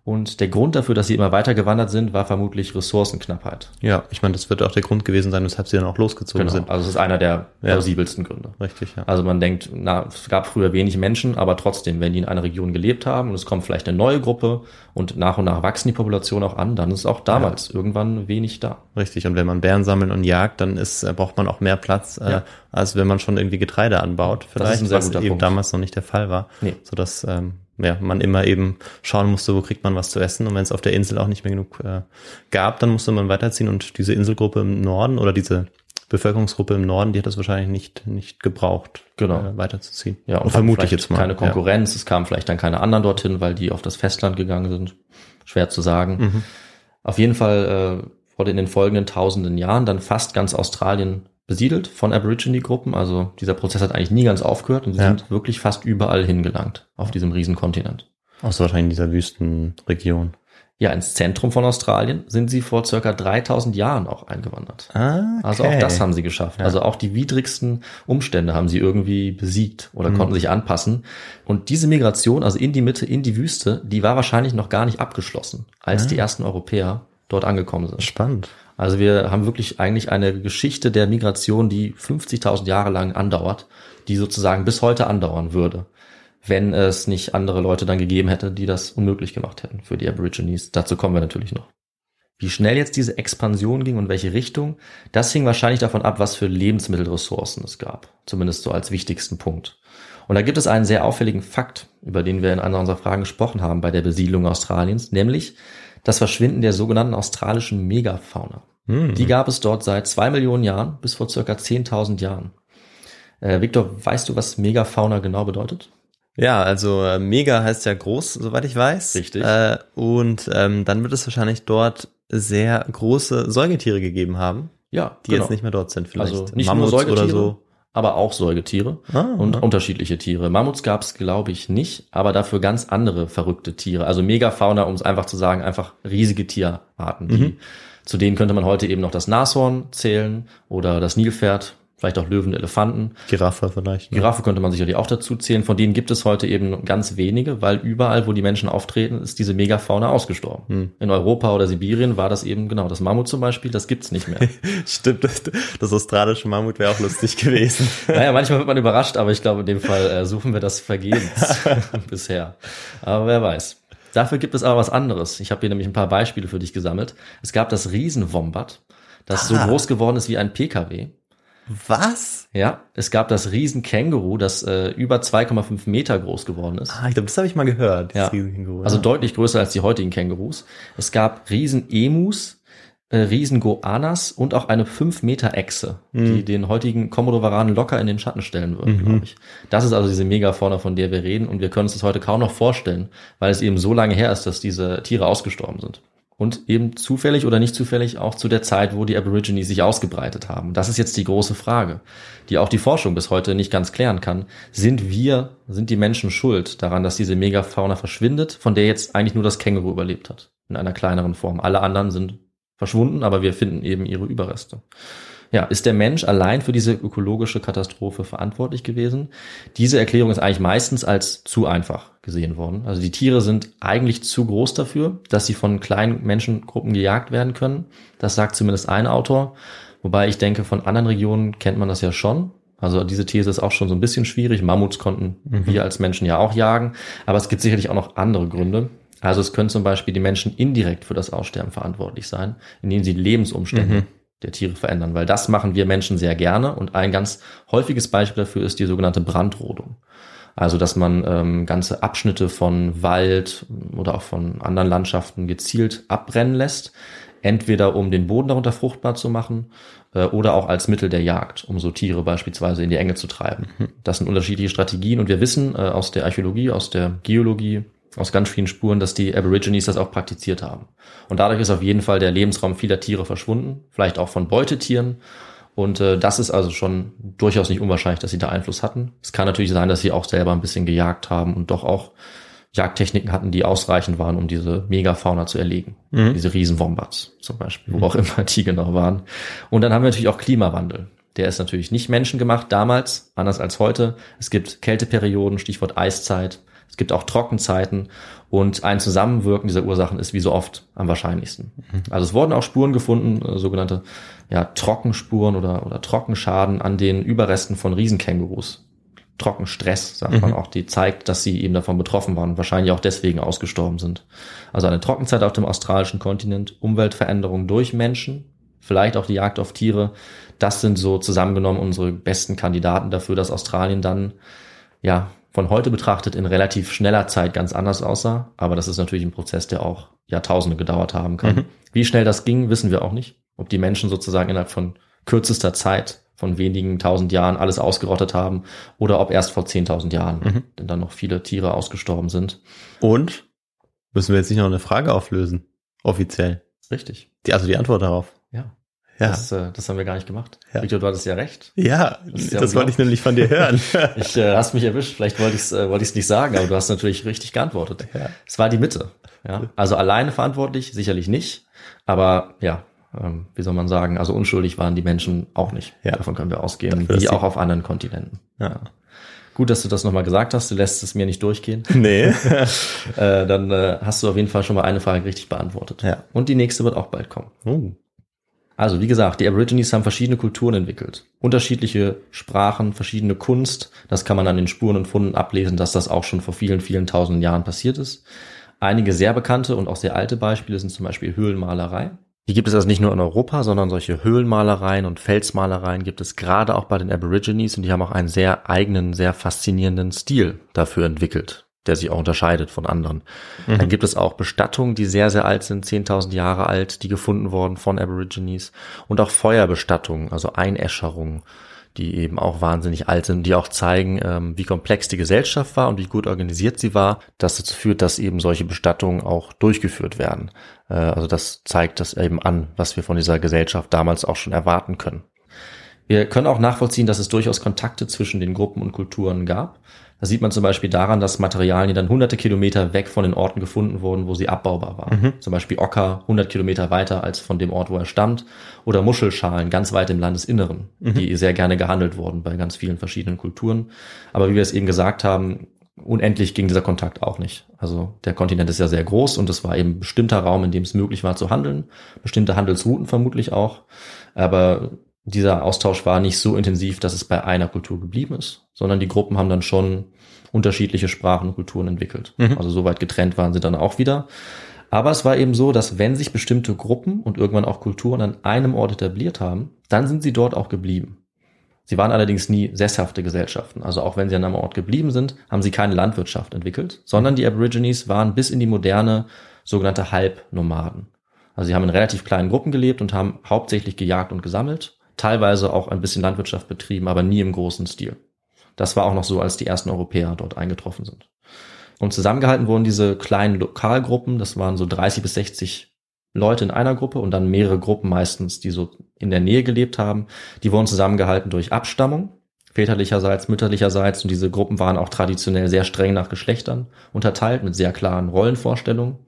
Und der Grund dafür, dass sie immer weiter gewandert sind, war vermutlich Ressourcenknappheit. Ja, ich meine, das wird auch der Grund gewesen sein, weshalb sie dann auch losgezogen Genau. sind. Also es ist einer der Ja. plausibelsten Gründe. Richtig, ja. Also man denkt, na, es gab früher wenig Menschen, aber trotzdem, wenn die in einer Region gelebt haben und es kommt vielleicht eine neue Gruppe und nach und nach wachsen die Population auch an, dann ist auch damals irgendwann wenig da. Richtig. Und wenn man Bären sammeln und jagt, dann ist, äh, braucht man auch mehr Platz, äh, Ja. als wenn man schon irgendwie Getreide anbaut. Vielleicht, ist ein sehr was guter eben Punkt. damals noch nicht der Fall war. Nee. Sodass ähm, ja, man immer eben schauen musste, wo kriegt man was zu essen. Und wenn es auf der Insel auch nicht mehr genug äh, gab, dann musste man weiterziehen. Und diese Inselgruppe im Norden oder diese Bevölkerungsgruppe im Norden, die hat das wahrscheinlich nicht, nicht gebraucht, Genau. äh, weiterzuziehen. Ja, und vermute vielleicht ich jetzt mal. Keine Konkurrenz, es kamen vielleicht dann keine anderen dorthin, weil die auf das Festland gegangen sind. Schwer zu sagen. Mhm. Auf jeden Fall äh, wurde in den folgenden tausenden Jahren dann fast ganz Australien besiedelt von Aborigine-Gruppen. Also dieser Prozess hat eigentlich nie ganz aufgehört und sie Ja. sind wirklich fast überall hingelangt auf diesem Riesenkontinent. Außer wahrscheinlich in dieser Wüstenregion. Ja, ins Zentrum von Australien sind sie vor circa 3000 Jahren auch eingewandert. Ah, okay. Also auch das haben sie geschafft. Ja. Also auch die widrigsten Umstände haben sie irgendwie besiegt oder Mhm. konnten sich anpassen. Und diese Migration, also in die Mitte, in die Wüste, die war wahrscheinlich noch gar nicht abgeschlossen, als Ah. die ersten Europäer dort angekommen sind. Spannend. Also wir haben wirklich eigentlich eine Geschichte der Migration, die 50.000 Jahre lang andauert, die sozusagen bis heute andauern würde, wenn es nicht andere Leute dann gegeben hätte, die das unmöglich gemacht hätten für die Aborigines. Dazu kommen wir natürlich noch. Wie schnell jetzt diese Expansion ging und welche Richtung, das hing wahrscheinlich davon ab, was für Lebensmittelressourcen es gab. Zumindest so als wichtigsten Punkt. Und da gibt es einen sehr auffälligen Fakt, über den wir in einer unserer Fragen gesprochen haben bei der Besiedlung Australiens, nämlich das Verschwinden der sogenannten australischen Megafauna. Hm. Die gab es dort seit zwei Millionen Jahren bis vor circa 10.000 Jahren. Äh, Victor, weißt du, was Megafauna genau bedeutet? Ja, also äh, mega heißt ja groß, soweit ich weiß. Richtig. Äh, und ähm, dann wird es wahrscheinlich dort sehr große Säugetiere gegeben haben, Ja, die jetzt nicht mehr dort sind. Vielleicht Also nicht Mammuts nur Säugetiere, oder so. Aber auch Säugetiere Ah, und ah. unterschiedliche Tiere. Mammuts gab es, glaube ich, nicht, aber dafür ganz andere verrückte Tiere. Also Megafauna, um es einfach zu sagen, einfach riesige Tierarten. Die, Mhm. Zu denen könnte man heute eben noch das Nashorn zählen oder das Nilpferd, vielleicht auch Löwen, Elefanten. Giraffe vielleicht. ne? Giraffe könnte man sicherlich auch dazu zählen. Von denen gibt es heute eben ganz wenige, weil überall, wo die Menschen auftreten, ist diese Megafauna ausgestorben. Hm. In Europa oder Sibirien war das eben genau das Mammut zum Beispiel. Das gibt's nicht mehr. Stimmt, das, das australische Mammut wäre auch lustig gewesen. Naja, manchmal wird man überrascht, aber ich glaube, in dem Fall äh, suchen wir das vergebens bisher. Aber wer weiß. Dafür gibt es aber was anderes. Ich habe hier nämlich ein paar Beispiele für dich gesammelt. Es gab das Riesenwombat, das so Ah. groß geworden ist wie ein PKW. Was? Ja, es gab das Riesenkänguru, das äh, über 2,5 Meter groß geworden ist. Ah, ich glaube, das habe ich mal gehört. Ja. Riesenkänguru, Also ja. deutlich größer als die heutigen Kängurus. Es gab Riesen-Emus, äh, Riesen-Goanas und auch eine 5 Meter Echse, die den heutigen Komodo-Varanen locker in den Schatten stellen würden, Mhm. glaube ich. Das ist also diese Megafauna, von der wir reden und wir können uns das heute kaum noch vorstellen, weil es eben so lange her ist, dass diese Tiere ausgestorben sind. Und eben zufällig oder nicht zufällig auch zu der Zeit, wo die Aborigines sich ausgebreitet haben. Das ist jetzt die große Frage, die auch die Forschung bis heute nicht ganz klären kann. Sind wir, sind die Menschen schuld daran, dass diese Megafauna verschwindet, von der jetzt eigentlich nur das Känguru überlebt hat? In einer kleineren Form. Alle anderen sind verschwunden, aber wir finden eben ihre Überreste. Ja, ist der Mensch allein für diese ökologische Katastrophe verantwortlich gewesen? Diese Erklärung ist eigentlich meistens als zu einfach gesehen worden. Also die Tiere sind eigentlich zu groß dafür, dass sie von kleinen Menschengruppen gejagt werden können. Das sagt zumindest ein Autor. Wobei ich denke, von anderen Regionen kennt man das ja schon. Also diese These ist auch schon so ein bisschen schwierig. Mammuts konnten wir als Menschen ja auch jagen. Aber es gibt sicherlich auch noch andere Gründe. Also es können zum Beispiel die Menschen indirekt für das Aussterben verantwortlich sein, indem sie Lebensumstände der Tiere verändern, weil das machen wir Menschen sehr gerne und ein ganz häufiges Beispiel dafür ist die sogenannte Brandrodung. Also dass man ähm, ganze Abschnitte von Wald oder auch von anderen Landschaften gezielt abbrennen lässt, entweder um den Boden darunter fruchtbar zu machen äh, oder auch als Mittel der Jagd, um so Tiere beispielsweise in die Enge zu treiben. Das sind unterschiedliche Strategien und wir wissen äh, aus der Archäologie, aus der Geologie, aus ganz vielen Spuren, dass die Aborigines das auch praktiziert haben. Und dadurch ist auf jeden Fall der Lebensraum vieler Tiere verschwunden, vielleicht auch von Beutetieren. Und äh, das ist also schon durchaus nicht unwahrscheinlich, dass sie da Einfluss hatten. Es kann natürlich sein, dass sie auch selber ein bisschen gejagt haben und doch auch Jagdtechniken hatten, die ausreichend waren, um diese Megafauna zu erlegen. Diese Riesenwombats zum Beispiel, wo auch immer die genau waren. Und dann haben wir natürlich auch Klimawandel. Der ist natürlich nicht menschengemacht damals, anders als heute. Es gibt Kälteperioden, Stichwort Eiszeit. Es gibt auch Trockenzeiten und ein Zusammenwirken dieser Ursachen ist wie so oft am wahrscheinlichsten. Also es wurden auch Spuren gefunden, äh, sogenannte ja, Trockenspuren oder, oder Trockenschaden an den Überresten von Riesenkängurus. Trockenstress, sagt man auch, die zeigt, dass sie eben davon betroffen waren und wahrscheinlich auch deswegen ausgestorben sind. Also eine Trockenzeit auf dem australischen Kontinent, Umweltveränderung durch Menschen, vielleicht auch die Jagd auf Tiere, das sind so zusammengenommen unsere besten Kandidaten dafür, dass Australien dann ja von heute betrachtet in relativ schneller Zeit ganz anders aussah. Aber das ist natürlich ein Prozess, der auch Jahrtausende gedauert haben kann. Mhm. Wie schnell das ging, wissen wir auch nicht. Ob die Menschen sozusagen innerhalb von kürzester Zeit, von wenigen tausend Jahren alles ausgerottet haben oder ob erst vor zehntausend Jahren Mhm. denn dann noch viele Tiere ausgestorben sind. Und müssen wir jetzt nicht noch eine Frage auflösen? Offiziell. Richtig. Die, also die Antwort darauf. Ja. Ja. Das, äh, das haben wir gar nicht gemacht. Ja. Victor, du hattest ja recht. ja, Das das, ja wollte ich nämlich von dir hören. Ich äh, hast mich erwischt. Vielleicht wollte ich es äh, wollte ich's nicht sagen, aber du hast natürlich richtig geantwortet. Ja. Es war die Mitte. Ja. Also alleine verantwortlich sicherlich nicht, aber ja, ähm, wie soll man sagen? Also unschuldig waren die Menschen auch nicht. Ja. Davon können wir ausgehen, Dafür, wie auch auf anderen Kontinenten. ja. Gut, dass du das nochmal gesagt hast. Du lässt es mir nicht durchgehen. Nee. äh, dann äh, hast du auf jeden Fall schon mal eine Frage richtig beantwortet. Ja. Und die nächste wird auch bald kommen. oh. Also, wie gesagt, die Aborigines haben verschiedene Kulturen entwickelt. Unterschiedliche Sprachen, verschiedene Kunst. Das kann man an den Spuren und Funden ablesen, dass das auch schon vor vielen, vielen tausenden Jahren passiert ist. Einige sehr bekannte und auch sehr alte Beispiele sind zum Beispiel Höhlenmalerei. Die gibt es also nicht nur in Europa, sondern solche Höhlenmalereien und Felsmalereien gibt es gerade auch bei den Aborigines und die haben auch einen sehr eigenen, sehr faszinierenden Stil dafür entwickelt, der sich auch unterscheidet von anderen. Mhm. Dann gibt es auch Bestattungen, die sehr, sehr alt sind, 10.000 Jahre alt, die gefunden wurden von Aborigines und auch Feuerbestattungen, also Einäscherungen die eben auch wahnsinnig alt sind, die auch zeigen, ähm, wie komplex die Gesellschaft war und wie gut organisiert sie war, das dazu führt, dass eben solche Bestattungen auch durchgeführt werden. Äh, also das zeigt das eben an, was wir von dieser Gesellschaft damals auch schon erwarten können. Wir können auch nachvollziehen, dass es durchaus Kontakte zwischen den Gruppen und Kulturen gab. Das sieht man zum Beispiel daran, dass Materialien, die dann hunderte Kilometer weg von den Orten gefunden wurden, wo sie abbaubar waren. Mhm. Zum Beispiel Ocker 100 Kilometer weiter als von dem Ort, wo er stammt. Oder Muschelschalen ganz weit im Landesinneren, mhm. die sehr gerne gehandelt wurden bei ganz vielen verschiedenen Kulturen. Aber wie wir es eben gesagt haben, unendlich ging dieser Kontakt auch nicht. Also der Kontinent ist ja sehr groß und es war eben ein bestimmter Raum, in dem es möglich war zu handeln. Bestimmte Handelsrouten vermutlich auch. Aber dieser Austausch war nicht so intensiv, dass es bei einer Kultur geblieben ist, sondern die Gruppen haben dann schon unterschiedliche Sprachen und Kulturen entwickelt. Mhm. Also so weit getrennt waren sie dann auch wieder. Aber es war eben so, dass wenn sich bestimmte Gruppen und irgendwann auch Kulturen an einem Ort etabliert haben, dann sind sie dort auch geblieben. Sie waren allerdings nie sesshafte Gesellschaften. Also auch wenn sie an einem Ort geblieben sind, haben sie keine Landwirtschaft entwickelt, sondern die Aborigines waren bis in die moderne sogenannte Halbnomaden. Also sie haben in relativ kleinen Gruppen gelebt und haben hauptsächlich gejagt und gesammelt teilweise auch ein bisschen Landwirtschaft betrieben, aber nie im großen Stil. Das war auch noch so, als die ersten Europäer dort eingetroffen sind. Und zusammengehalten wurden diese kleinen Lokalgruppen, das waren so 30 bis 60 Leute in einer Gruppe und dann mehrere Gruppen meistens, die so in der Nähe gelebt haben. Die wurden zusammengehalten durch Abstammung, väterlicherseits, mütterlicherseits und diese Gruppen waren auch traditionell sehr streng nach Geschlechtern unterteilt mit sehr klaren Rollenvorstellungen.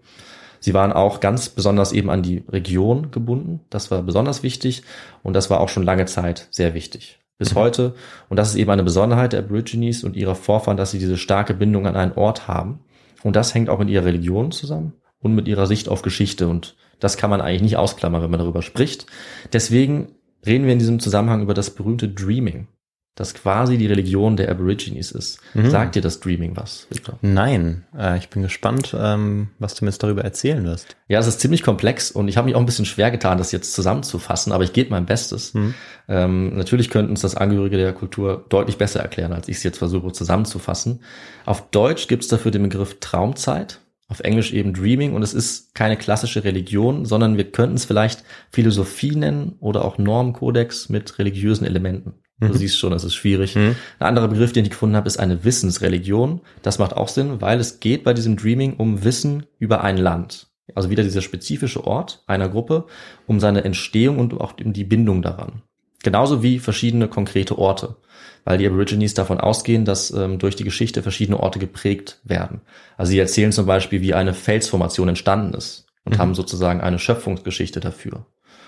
Sie waren auch ganz besonders eben an die Region gebunden. Das war besonders wichtig und das war auch schon lange Zeit sehr wichtig. Bis mhm. heute. Und das ist eben eine Besonderheit der Aborigines und ihrer Vorfahren, dass sie diese starke Bindung an einen Ort haben. Und das hängt auch mit ihrer Religion zusammen und mit ihrer Sicht auf Geschichte. Und das kann man eigentlich nicht ausklammern, wenn man darüber spricht. Deswegen reden wir in diesem Zusammenhang über das berühmte Dreaming das quasi die Religion der Aborigines ist. Mhm. Sagt dir das Dreaming was, Victor? Nein, äh, ich bin gespannt, ähm, was du mir jetzt darüber erzählen wirst. Ja, es ist ziemlich komplex und ich habe mich auch ein bisschen schwer getan, das jetzt zusammenzufassen, aber ich gebe mein Bestes. Mhm. Ähm, natürlich könnten uns das Angehörige der Kultur deutlich besser erklären, als ich es jetzt versuche zusammenzufassen. Auf Deutsch gibt es dafür den Begriff Traumzeit auf Englisch eben Dreaming und es ist keine klassische Religion, sondern wir könnten es vielleicht Philosophie nennen oder auch Normkodex mit religiösen Elementen. Du mhm. siehst schon, es ist schwierig. Mhm. Ein anderer Begriff, den ich gefunden habe, ist eine Wissensreligion. Das macht auch Sinn, weil es geht bei diesem Dreaming um Wissen über ein Land. Also wieder dieser spezifische Ort einer Gruppe, um seine Entstehung und auch um die Bindung daran. Genauso wie verschiedene konkrete Orte, weil die Aborigines davon ausgehen, dass ähm, durch die Geschichte verschiedene Orte geprägt werden. Also sie erzählen zum Beispiel, wie eine Felsformation entstanden ist und mhm. haben sozusagen eine Schöpfungsgeschichte dafür.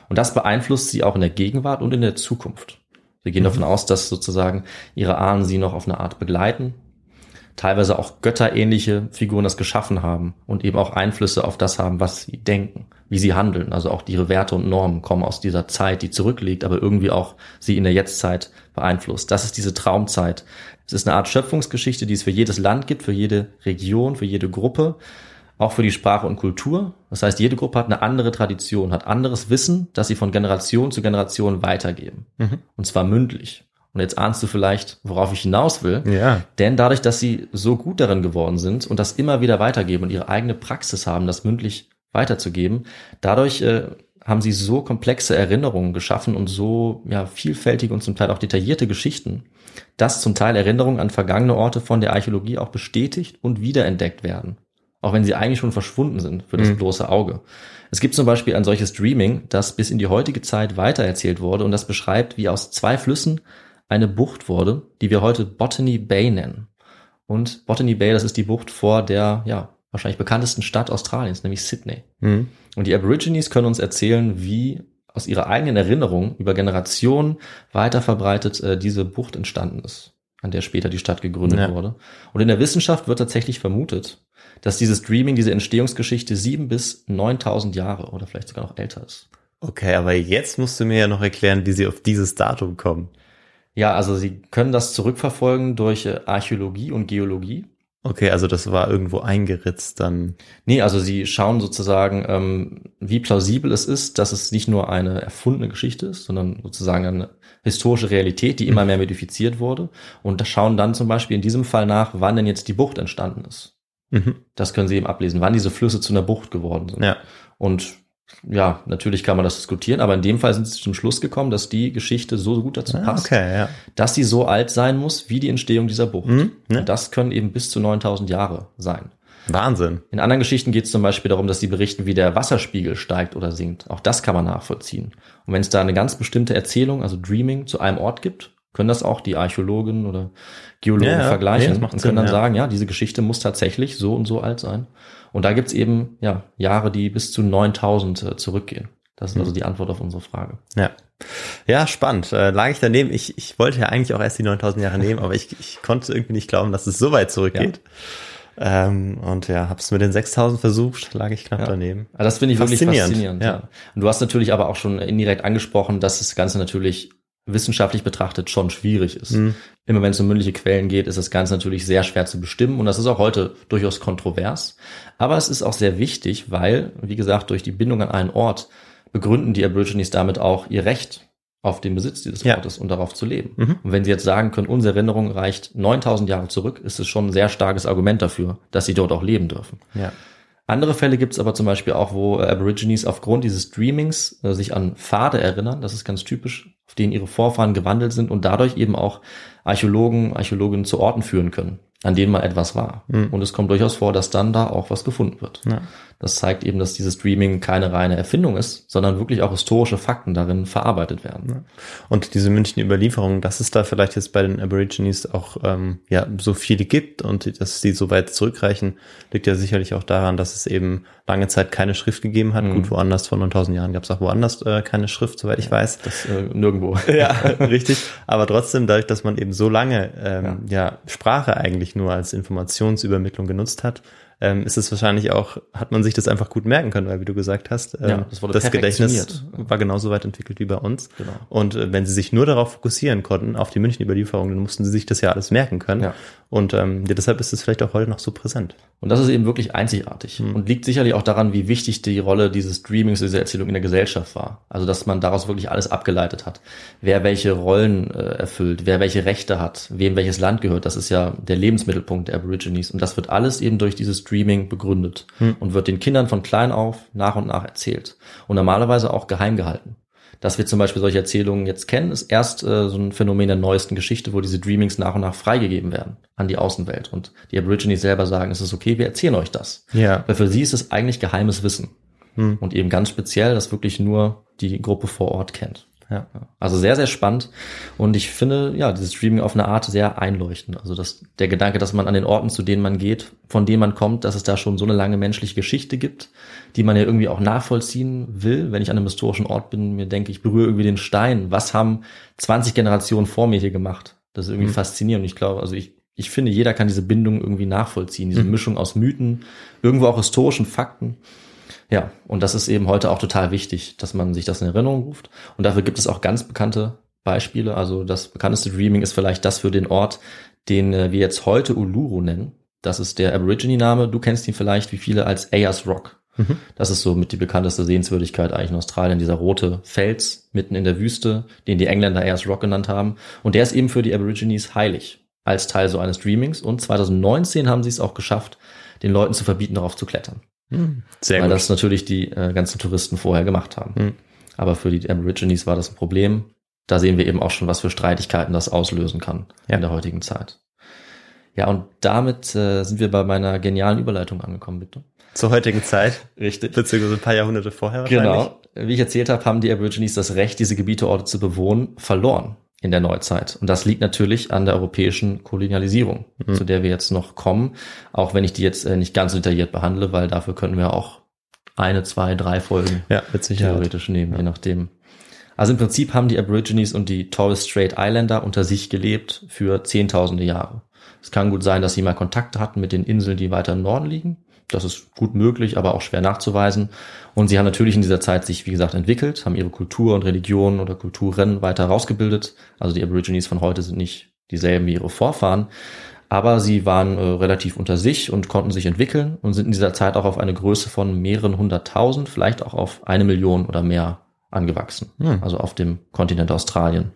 Und das beeinflusst sie auch in der Gegenwart und in der Zukunft. Wir gehen mhm. davon aus, dass sozusagen ihre Ahnen sie noch auf eine Art begleiten. Teilweise auch götterähnliche Figuren das geschaffen haben und eben auch Einflüsse auf das haben, was sie denken, wie sie handeln. Also auch ihre Werte und Normen kommen aus dieser Zeit, die zurückliegt, aber irgendwie auch sie in der Jetztzeit beeinflusst. Das ist diese Traumzeit. Es ist eine Art Schöpfungsgeschichte, die es für jedes Land gibt, für jede Region, für jede Gruppe auch für die Sprache und Kultur. Das heißt, jede Gruppe hat eine andere Tradition, hat anderes Wissen, das sie von Generation zu Generation weitergeben. Mhm. Und zwar mündlich. Und jetzt ahnst du vielleicht, worauf ich hinaus will. Ja. Denn dadurch, dass sie so gut darin geworden sind und das immer wieder weitergeben und ihre eigene Praxis haben, das mündlich weiterzugeben, dadurch äh, haben sie so komplexe Erinnerungen geschaffen und so ja, vielfältige und zum Teil auch detaillierte Geschichten, dass zum Teil Erinnerungen an vergangene Orte von der Archäologie auch bestätigt und wiederentdeckt werden auch wenn sie eigentlich schon verschwunden sind für das mhm. bloße Auge. Es gibt zum Beispiel ein solches Dreaming, das bis in die heutige Zeit weitererzählt wurde und das beschreibt, wie aus zwei Flüssen eine Bucht wurde, die wir heute Botany Bay nennen. Und Botany Bay, das ist die Bucht vor der, ja, wahrscheinlich bekanntesten Stadt Australiens, nämlich Sydney. Mhm. Und die Aborigines können uns erzählen, wie aus ihrer eigenen Erinnerung über Generationen weiter verbreitet äh, diese Bucht entstanden ist, an der später die Stadt gegründet ja. wurde. Und in der Wissenschaft wird tatsächlich vermutet, dass dieses Dreaming, diese Entstehungsgeschichte sieben bis neuntausend Jahre oder vielleicht sogar noch älter ist. Okay, aber jetzt musst du mir ja noch erklären, wie sie auf dieses Datum kommen. Ja, also sie können das zurückverfolgen durch äh, Archäologie und Geologie. Okay, also das war irgendwo eingeritzt dann. Nee, also sie schauen sozusagen, ähm, wie plausibel es ist, dass es nicht nur eine erfundene Geschichte ist, sondern sozusagen eine historische Realität, die immer mehr modifiziert wurde. Und da schauen dann zum Beispiel in diesem Fall nach, wann denn jetzt die Bucht entstanden ist. Mhm. Das können sie eben ablesen, wann diese Flüsse zu einer Bucht geworden sind. Ja. Und ja, natürlich kann man das diskutieren, aber in dem Fall sind sie zum Schluss gekommen, dass die Geschichte so gut dazu Ah, passt, okay, ja. dass sie so alt sein muss wie die Entstehung dieser Bucht. Mhm, ne? Und das können eben bis zu 9000 Jahre sein. Wahnsinn. In anderen Geschichten geht es zum Beispiel darum, dass sie berichten, wie der Wasserspiegel steigt oder sinkt. Auch das kann man nachvollziehen. Und wenn es da eine ganz bestimmte Erzählung, also Dreaming, zu einem Ort gibt, können das auch die Archäologen oder Geologen Ja, ja. vergleichen macht und Sinn, können dann ja. sagen, ja, diese Geschichte muss tatsächlich so und so alt sein. Und da gibt's eben ja Jahre, die bis zu 9000 äh, zurückgehen. Das ist Mhm. also die Antwort auf unsere Frage. Ja. Ja, spannend. Äh, lag ich daneben. Ich, ich wollte ja eigentlich auch erst die 9000 Jahre nehmen, aber ich, ich konnte irgendwie nicht glauben, dass es so weit zurückgeht. Ähm, und ja, hab's mit den 6000 versucht, lag ich knapp Ja. daneben. Also das finde ich wirklich Faszinierend, faszinierend. ja. Ja. Und du hast natürlich aber auch schon indirekt angesprochen, dass das Ganze natürlich wissenschaftlich betrachtet schon schwierig ist. Mhm. Immer wenn es um mündliche Quellen geht, ist das Ganze natürlich sehr schwer zu bestimmen und das ist auch heute durchaus kontrovers. Aber es ist auch sehr wichtig, weil, wie gesagt, durch die Bindung an einen Ort begründen die Aborigines damit auch ihr Recht auf den Besitz dieses Ja. Ortes und darauf zu leben. Mhm. Und wenn sie jetzt sagen können, unsere Erinnerung reicht 9000 Jahre zurück, ist es schon ein sehr starkes Argument dafür, dass sie dort auch leben dürfen. Ja. Andere Fälle gibt es aber zum Beispiel auch, wo äh, Aborigines aufgrund dieses Dreamings äh, sich an Pfade erinnern, das ist ganz typisch, auf denen ihre Vorfahren gewandelt sind und dadurch eben auch Archäologen, Archäologinnen zu Orten führen können, an denen mal etwas war. Mhm. Und es kommt durchaus vor, dass dann da auch was gefunden wird. Ja. Das zeigt eben, dass dieses Dreaming keine reine Erfindung ist, sondern wirklich auch historische Fakten darin verarbeitet werden. Und diese mündlichen Überlieferungen, dass es da vielleicht jetzt bei den Aborigines auch ähm, ja so viele gibt und dass die so weit zurückreichen, liegt ja sicherlich auch daran, dass es eben lange Zeit keine Schrift gegeben hat. Mhm. Gut, woanders vor 9000 Jahren gab es auch woanders äh, keine Schrift, soweit ich weiß. Das äh, nirgendwo. Ja, richtig. Aber trotzdem, dadurch, dass man eben so lange ähm, ja. Sprache eigentlich nur als Informationsübermittlung genutzt hat, ähm, ist es wahrscheinlich auch, hat man sich das einfach gut merken können, weil wie du gesagt hast, ähm, Ja, das wurde das Gedächtnis war genauso weit entwickelt wie bei uns. Genau. Und äh, wenn sie sich nur darauf fokussieren konnten, auf die München-Überlieferung, dann mussten sie sich das ja alles merken können. Ja. Und ähm, ja, deshalb ist es vielleicht auch heute noch so präsent. Und das ist eben wirklich einzigartig Hm. und liegt sicherlich auch daran, wie wichtig die Rolle dieses Dreamings, dieser Erzählung in der Gesellschaft war. Also, dass man daraus wirklich alles abgeleitet hat. Wer welche Rollen äh, erfüllt, wer welche Rechte hat, wem welches Land gehört, das ist ja der Lebensmittelpunkt der Aborigines. Und das wird alles eben durch dieses Dreaming begründet Hm. und wird den Kindern von klein auf nach und nach erzählt. Und normalerweise auch geheim gehalten. Dass wir zum Beispiel solche Erzählungen jetzt kennen, ist erst äh, so ein Phänomen der neuesten Geschichte, wo diese Dreamings nach und nach freigegeben werden an die Außenwelt. Und die Aborigines selber sagen, es ist okay, wir erzählen euch das. Ja. Weil für sie ist es eigentlich geheimes Wissen. Hm. Und eben ganz speziell, das wirklich nur die Gruppe vor Ort kennt. Ja. Also sehr, sehr spannend. Und ich finde, ja, dieses Streaming auf eine Art sehr einleuchtend. Also das, der Gedanke, dass man an den Orten, zu denen man geht, von denen man kommt, dass es da schon so eine lange menschliche Geschichte gibt, die man ja irgendwie auch nachvollziehen will. Wenn ich an einem historischen Ort bin, mir denke, ich berühre irgendwie den Stein. Was haben 20 Generationen vor mir hier gemacht? Das ist irgendwie Mhm. faszinierend. Ich glaube, also ich, ich finde, jeder kann diese Bindung irgendwie nachvollziehen. Diese Mhm. Mischung aus Mythen, irgendwo auch historischen Fakten. Ja, und das ist eben heute auch total wichtig, dass man sich das in Erinnerung ruft. Und dafür gibt es auch ganz bekannte Beispiele. Also das bekannteste Dreaming ist vielleicht das für den Ort, den äh, wir jetzt heute Uluru nennen. Das ist der Aborigine-Name. Du kennst ihn vielleicht wie viele als Ayers Rock. Mhm. Das ist so mit die bekannteste Sehenswürdigkeit eigentlich in Australien, dieser rote Fels mitten in der Wüste, den die Engländer Ayers Rock genannt haben. Und der ist eben für die Aborigines heilig, als Teil so eines Dreamings. Und 2019 haben sie es auch geschafft, den Leuten zu verbieten, darauf zu klettern. Hm. Sehr weil gut. das natürlich die äh, ganzen Touristen vorher gemacht haben. Hm. Aber für die Aborigines war das ein Problem. Da sehen wir eben auch schon, was für Streitigkeiten das auslösen kann Ja. in der heutigen Zeit. Ja, und damit äh, sind wir bei meiner genialen Überleitung angekommen, bitte. Zur heutigen Zeit, Richtig. beziehungsweise ein paar Jahrhunderte vorher wahrscheinlich. Genau. Wie ich erzählt habe, haben die Aborigines das Recht, diese Gebiete, Orte zu bewohnen, verloren in der Neuzeit. Und das liegt natürlich an der europäischen Kolonialisierung, Mhm. zu der wir jetzt noch kommen, auch wenn ich die jetzt äh, nicht ganz so detailliert behandle, weil dafür könnten wir auch eine, zwei, drei Folgen Ja, theoretisch nehmen, je nachdem. Also im Prinzip haben die Aborigines und die Torres Strait Islander unter sich gelebt für zehntausende Jahre. Es kann gut sein, dass sie mal Kontakte hatten mit den Inseln, die weiter im Norden liegen. Das ist gut möglich, aber auch schwer nachzuweisen. Und sie haben natürlich in dieser Zeit sich, wie gesagt, entwickelt, haben ihre Kultur und Religion oder Kulturen weiter herausgebildet. Also die Aborigines von heute sind nicht dieselben wie ihre Vorfahren. Aber sie waren äh, relativ unter sich und konnten sich entwickeln und sind in dieser Zeit auch auf eine Größe von mehreren hunderttausend, vielleicht auch auf eine Million oder mehr angewachsen. Hm. Also auf dem Kontinent Australien.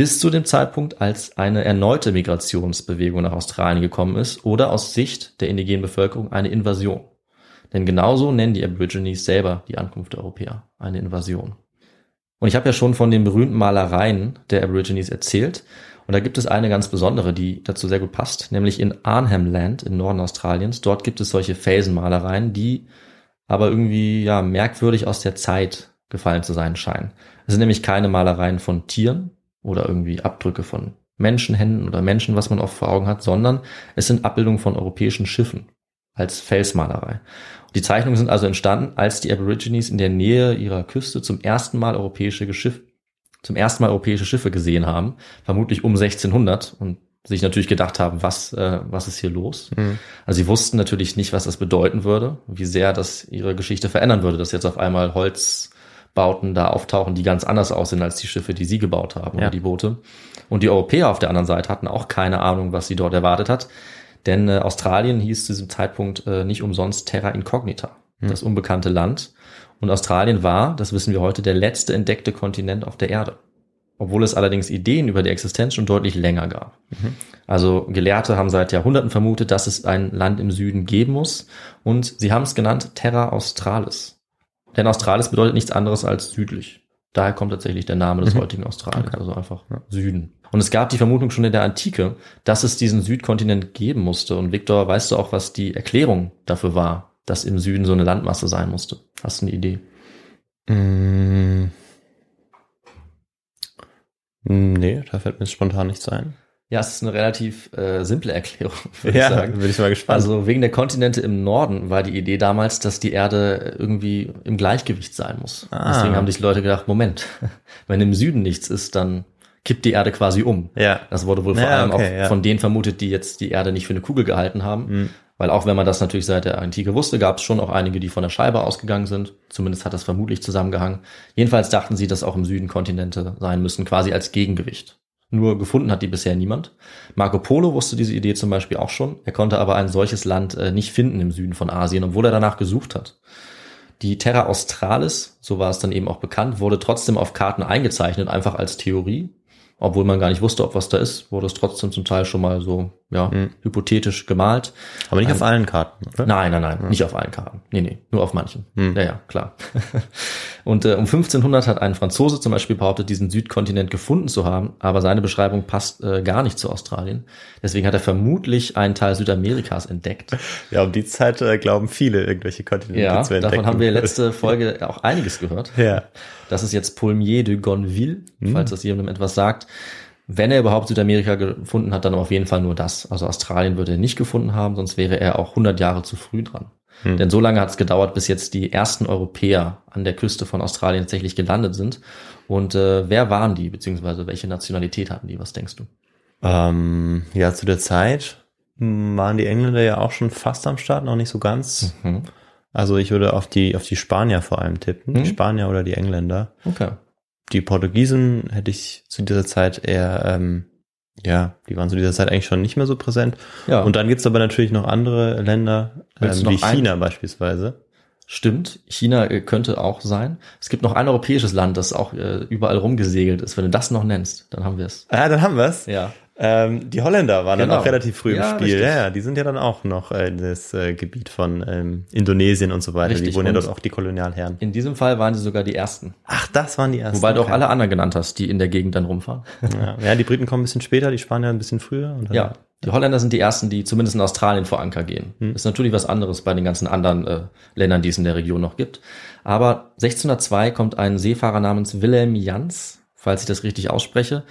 Bis zu dem Zeitpunkt, als eine erneute Migrationsbewegung nach Australien gekommen ist oder aus Sicht der indigenen Bevölkerung eine Invasion. Denn genauso nennen die Aborigines selber die Ankunft der Europäer eine Invasion. Und ich habe ja schon von den berühmten Malereien der Aborigines erzählt. Und da gibt es eine ganz besondere, die dazu sehr gut passt, nämlich in Arnhem Land im Norden Australiens. Dort gibt es solche Felsenmalereien, die aber irgendwie ja merkwürdig aus der Zeit gefallen zu sein scheinen. Es sind nämlich keine Malereien von Tieren oder irgendwie Abdrücke von Menschenhänden oder Menschen, was man oft vor Augen hat, sondern es sind Abbildungen von europäischen Schiffen als Felsmalerei. Die Zeichnungen sind also entstanden, als die Aborigines in der Nähe ihrer Küste zum ersten Mal europäische Geschiff, zum ersten Mal europäische Schiffe gesehen haben, vermutlich um 1600 und sich natürlich gedacht haben, was, äh, was ist hier los? Mhm. Also sie wussten natürlich nicht, was das bedeuten würde, wie sehr das ihre Geschichte verändern würde, dass jetzt auf einmal Holzbauten da auftauchen, die ganz anders aussehen als die Schiffe, die sie gebaut haben Ja. oder die Boote. Und die Europäer auf der anderen Seite hatten auch keine Ahnung, was sie dort erwartet hat. Denn äh, Australien hieß zu diesem Zeitpunkt äh, nicht umsonst Terra Incognita, das unbekannte Land. Und Australien war, das wissen wir heute, der letzte entdeckte Kontinent auf der Erde. Obwohl es allerdings Ideen über die Existenz schon deutlich länger gab. Also Gelehrte haben seit Jahrhunderten vermutet, dass es ein Land im Süden geben muss. Und sie haben es genannt Terra Australis. Denn Australis bedeutet nichts anderes als südlich. Daher kommt tatsächlich der Name des heutigen Australiens, also einfach Süden. Und es gab die Vermutung schon in der Antike, dass es diesen Südkontinent geben musste. Und Victor, weißt du auch, was die Erklärung dafür war, dass im Süden so eine Landmasse sein musste? Hast du eine Idee? Mm. Nee, da fällt mir spontan nichts ein. Ja, es ist eine relativ äh, simple Erklärung, würde ich sagen. bin ich mal gespannt. Also wegen der Kontinente im Norden war die Idee damals, dass die Erde irgendwie im Gleichgewicht sein muss. Ah. Deswegen haben sich Leute gedacht, Moment, wenn im Süden nichts ist, dann kippt die Erde quasi um. ja. Das wurde wohl vor Ja, allem okay, auch ja. von denen vermutet, die jetzt die Erde nicht für eine Kugel gehalten haben. Mhm. Weil auch wenn man das natürlich seit der Antike wusste, gab es schon auch einige, die von der Scheibe ausgegangen sind. Zumindest hat das vermutlich zusammengehangen. Jedenfalls dachten sie, dass auch im Süden Kontinente sein müssen, quasi als Gegengewicht. Nur gefunden hat die bisher niemand. Marco Polo wusste diese Idee zum Beispiel auch schon. Er konnte aber ein solches Land äh, nicht finden im Süden von Asien, obwohl er danach gesucht hat. Die Terra Australis, so war es dann eben auch bekannt, wurde trotzdem auf Karten eingezeichnet, einfach als Theorie. Obwohl man gar nicht wusste, ob was da ist, wurde es trotzdem zum Teil schon mal so, ja, Mhm. hypothetisch gemalt. Aber nicht auf allen Karten, oder? Nein, nein, nein, nicht auf allen Karten. Nee, nee, nur auf manchen. Hm. Ja, ja, klar. Und äh, um 1500 hat ein Franzose zum Beispiel behauptet, diesen Südkontinent gefunden zu haben, aber seine Beschreibung passt äh, gar nicht zu Australien. Deswegen hat er vermutlich einen Teil Südamerikas entdeckt. Ja, um die Zeit äh, glauben viele irgendwelche Kontinente Ja, zu entdecken. davon haben wir letzte Folge auch einiges gehört. Ja. Das ist jetzt Paulmier de Gonville, falls das jemandem etwas sagt. Wenn er überhaupt Südamerika gefunden hat, dann auf jeden Fall nur das. Also Australien würde er nicht gefunden haben, sonst wäre er auch 100 Jahre zu früh dran. Hm. Denn so lange hat es gedauert, bis jetzt die ersten Europäer an der Küste von Australien tatsächlich gelandet sind. Und äh, wer waren die, beziehungsweise welche Nationalität hatten die? Was denkst du? Ähm, ja, zu der Zeit waren die Engländer ja auch schon fast am Start, noch nicht so ganz. Mhm. Also ich würde auf die, auf die Spanier vor allem tippen. Mhm. Die Spanier oder die Engländer. Okay. Die Portugiesen hätte ich zu dieser Zeit eher, ähm, ja, die waren zu dieser Zeit eigentlich schon nicht mehr so präsent. Ja, Und dann gibt's aber natürlich noch andere Länder, ähm, wie China beispielsweise. stimmt. China äh, könnte auch sein. Es gibt noch ein europäisches Land, das auch äh, überall rumgesegelt ist. Wenn du das noch nennst, dann haben wir es. Ah, dann haben wir's. Ja. Ähm, die Holländer waren dann Genau. auch relativ früh Ja, im Spiel. richtig. Ja, ja, die sind ja dann auch noch äh, in das äh, Gebiet von ähm, Indonesien und so weiter. Richtig. Die wurden ja Und- dort auch die Kolonialherren. In diesem Fall waren sie sogar die ersten. Ach, das waren die ersten. Wobei du auch alle anderen genannt hast, die in der Gegend dann rumfahren. Ja, ja, die Briten kommen ein bisschen später, die Spanier ein bisschen früher. Und dann, Ja, die Holländer sind die ersten, die zumindest in Australien vor Anker gehen. Hm. Ist natürlich was anderes bei den ganzen anderen äh, Ländern, die es in der Region noch gibt. Aber 1602 kommt ein Seefahrer namens Wilhelm Jans, falls ich das richtig ausspreche,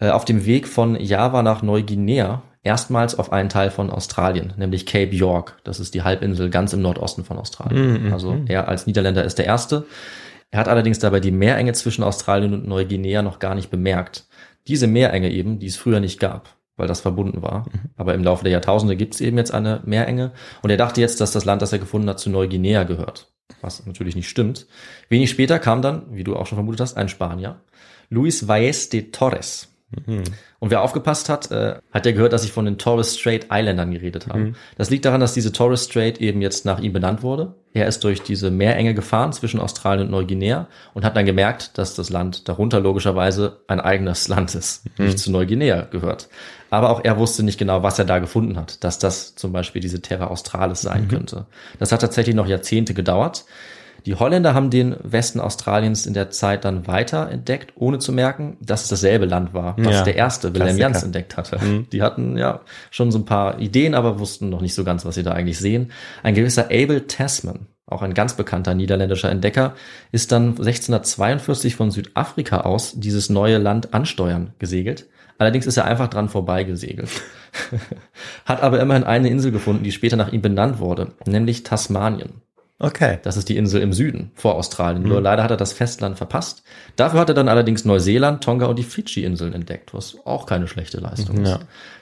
auf dem Weg von Java nach Neuguinea erstmals auf einen Teil von Australien, nämlich Cape York. Das ist die Halbinsel ganz im Nordosten von Australien. Mhm, Also er als Niederländer ist der Erste. Er hat allerdings dabei die Meerenge zwischen Australien und Neuguinea noch gar nicht bemerkt. Diese Meerenge eben, die es früher nicht gab. weil das verbunden war. Aber im Laufe der Jahrtausende gibt es eben jetzt eine Meerenge. Und er dachte jetzt, dass das Land, das er gefunden hat, zu Neuguinea gehört. Was natürlich nicht stimmt. Wenig später kam dann, wie du auch schon vermutet hast, ein Spanier. Luis Valles de Torres. Und wer aufgepasst hat, äh, hat ja gehört, dass ich von den Torres Strait Islandern geredet habe. Das liegt daran, dass diese Torres Strait eben jetzt nach ihm benannt wurde. Er ist durch diese Meerenge gefahren zwischen Australien und Neuguinea und hat dann gemerkt, dass das Land darunter logischerweise ein eigenes Land ist, nicht zu Neuguinea gehört. Aber auch er wusste nicht genau, was er da gefunden hat, dass das zum Beispiel diese Terra Australis sein könnte. Das hat tatsächlich noch Jahrzehnte gedauert. Die Holländer haben den Westen Australiens in der Zeit dann weiter entdeckt, ohne zu merken, dass es dasselbe Land war, was Ja, der erste Wilhelm. Jans entdeckt hatte. Die hatten ja schon so ein paar Ideen, aber wussten noch nicht so ganz, was sie da eigentlich sehen. Ein gewisser Abel Tasman, auch ein ganz bekannter niederländischer Entdecker, ist dann 1642 von Südafrika aus dieses neue Land ansteuern gesegelt. Allerdings ist er einfach dran vorbei gesegelt. Hat aber immerhin eine Insel gefunden, die später nach ihm benannt wurde, nämlich Tasmanien. Okay. Das ist die Insel im Süden vor Australien. Nur leider hat er das Festland verpasst. Dafür hat er dann allerdings Neuseeland, Tonga und die Fidschi-Inseln entdeckt, was auch keine schlechte Leistung ist. Ja.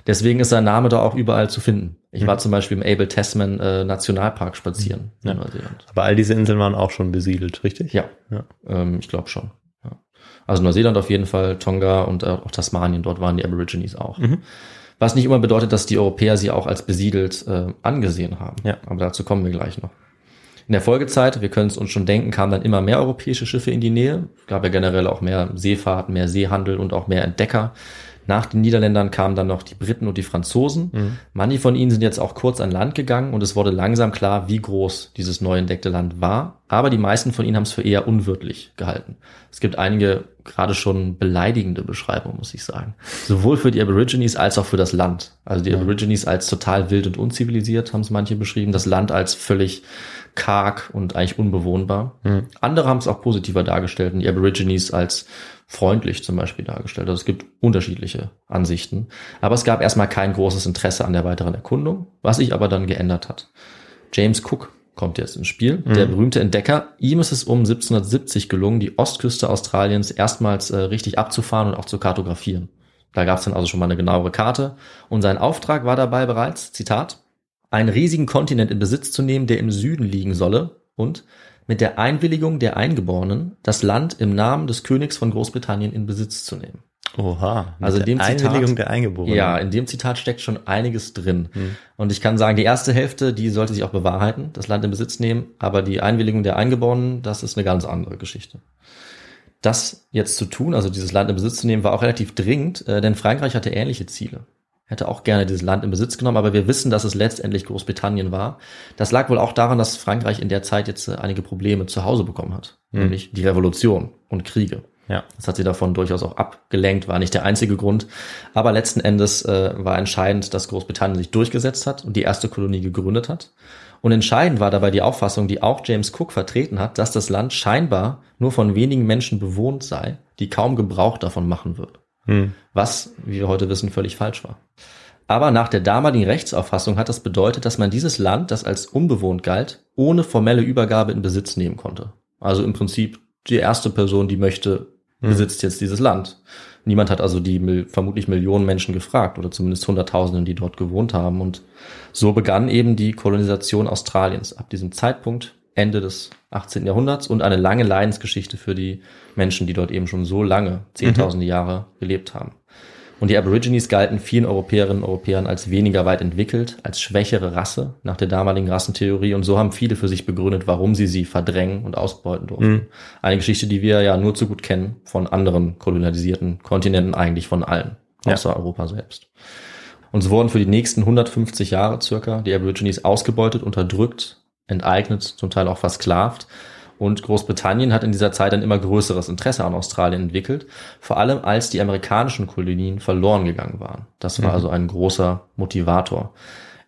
Deswegen ist sein Name da auch überall zu finden. Ich war zum Beispiel im Abel Tasman äh, Nationalpark spazieren in Neuseeland. Aber all diese Inseln waren auch schon besiedelt, richtig? Ja, Ja. Ähm, ich glaube schon. Ja. Also Neuseeland auf jeden Fall, Tonga und äh, auch Tasmanien, dort waren die Aborigines auch. Was nicht immer bedeutet, dass die Europäer sie auch als besiedelt äh, angesehen haben. Ja. Aber dazu kommen wir gleich noch. In der Folgezeit, wir können es uns schon denken, kamen dann immer mehr europäische Schiffe in die Nähe. Es gab ja generell auch mehr Seefahrt, mehr Seehandel und auch mehr Entdecker. Nach den Niederländern kamen dann noch die Briten und die Franzosen. Manche von ihnen sind jetzt auch kurz an Land gegangen und es wurde langsam klar, wie groß dieses neu entdeckte Land war. Aber die meisten von ihnen haben es für eher unwirtlich gehalten. Es gibt einige gerade schon beleidigende Beschreibungen, muss ich sagen. Sowohl für die Aborigines als auch für das Land. Also die Aborigines als total wild und unzivilisiert haben es manche beschrieben. Das Land als völlig karg und eigentlich unbewohnbar. Andere haben es auch positiver dargestellt und die Aborigines als freundlich zum Beispiel dargestellt. Also es gibt unterschiedliche Ansichten. Aber es gab erstmal kein großes Interesse an der weiteren Erkundung, was sich aber dann geändert hat. James Cook kommt jetzt ins Spiel, der berühmte Entdecker. Ihm ist es um 1770 gelungen, die Ostküste Australiens erstmals äh, richtig abzufahren und auch zu kartografieren. Da gab es dann also schon mal eine genauere Karte. Und sein Auftrag war dabei bereits, Zitat, einen riesigen Kontinent in Besitz zu nehmen, der im Süden liegen solle und mit der Einwilligung der Eingeborenen das Land im Namen des Königs von Großbritannien in Besitz zu nehmen. Oha. Also in dem der Zitat- Einwilligung der Eingeborenen. Ja, in dem Zitat steckt schon einiges drin. Und ich kann sagen, die erste Hälfte, die sollte sich auch bewahrheiten, das Land in Besitz nehmen, aber die Einwilligung der Eingeborenen, das ist eine ganz andere Geschichte. Das jetzt zu tun, also dieses Land in Besitz zu nehmen, war auch relativ dringend, äh, denn Frankreich hatte ähnliche Ziele. Hätte auch gerne dieses Land in Besitz genommen, aber wir wissen, dass es letztendlich Großbritannien war. Das lag wohl auch daran, dass Frankreich in der Zeit jetzt äh, einige Probleme zu Hause bekommen hat, nämlich die Revolution und Kriege. Ja. Das hat sie davon durchaus auch abgelenkt, war nicht der einzige Grund. Aber letzten Endes äh, war entscheidend, dass Großbritannien sich durchgesetzt hat und die erste Kolonie gegründet hat. Und entscheidend war dabei die Auffassung, die auch James Cook vertreten hat, dass das Land scheinbar nur von wenigen Menschen bewohnt sei, die kaum Gebrauch davon machen würden. Was, wie wir heute wissen, völlig falsch war. Aber nach der damaligen Rechtsauffassung hat das bedeutet, dass man dieses Land, das als unbewohnt galt, ohne formelle Übergabe in Besitz nehmen konnte. Also im Prinzip die erste Person, die möchte, besitzt jetzt dieses Land. Niemand hat also die vermutlich Millionen Menschen gefragt oder zumindest Hunderttausenden, die dort gewohnt haben. Und so begann eben die Kolonisation Australiens ab diesem Zeitpunkt, Ende des 18. Jahrhunderts und eine lange Leidensgeschichte für die Menschen, die dort eben schon so lange, zehntausende Jahre gelebt haben. Und die Aborigines galten vielen Europäerinnen und Europäern als weniger weit entwickelt, als schwächere Rasse nach der damaligen Rassentheorie. Und so haben viele für sich begründet, warum sie sie verdrängen und ausbeuten durften. Eine Geschichte, die wir ja nur zu gut kennen von anderen kolonialisierten Kontinenten, eigentlich von allen, außer Europa selbst. Und so wurden für die nächsten 150 Jahre circa die Aborigines ausgebeutet, unterdrückt, enteignet, zum Teil auch versklavt. Und Großbritannien hat in dieser Zeit ein immer größeres Interesse an Australien entwickelt, vor allem als die amerikanischen Kolonien verloren gegangen waren. Das war also ein großer Motivator.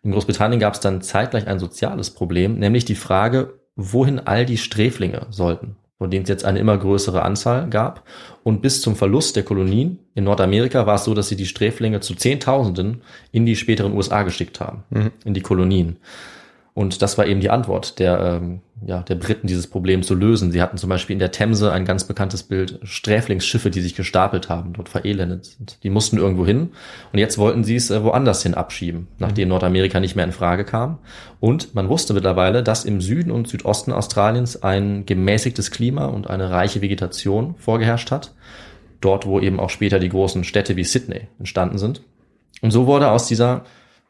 In Großbritannien gab es dann zeitgleich ein soziales Problem, nämlich die Frage, wohin all die Sträflinge sollten, von denen es jetzt eine immer größere Anzahl gab. Und bis zum Verlust der Kolonien in Nordamerika war es so, dass sie die Sträflinge zu Zehntausenden in die späteren USA geschickt haben, in die Kolonien. Und das war eben die Antwort der, ähm, ja, der Briten, dieses Problem zu lösen. Sie hatten zum Beispiel in der Themse ein ganz bekanntes Bild, Sträflingsschiffe, die sich gestapelt haben, dort verelendet sind. Die mussten irgendwo hin und jetzt wollten sie es äh, woanders hin abschieben, nachdem Nordamerika nicht mehr in Frage kam. Und man wusste mittlerweile, dass im Süden und Südosten Australiens ein gemäßigtes Klima und eine reiche Vegetation vorgeherrscht hat. Dort, wo eben auch später die großen Städte wie Sydney entstanden sind. Und so wurde aus dieser,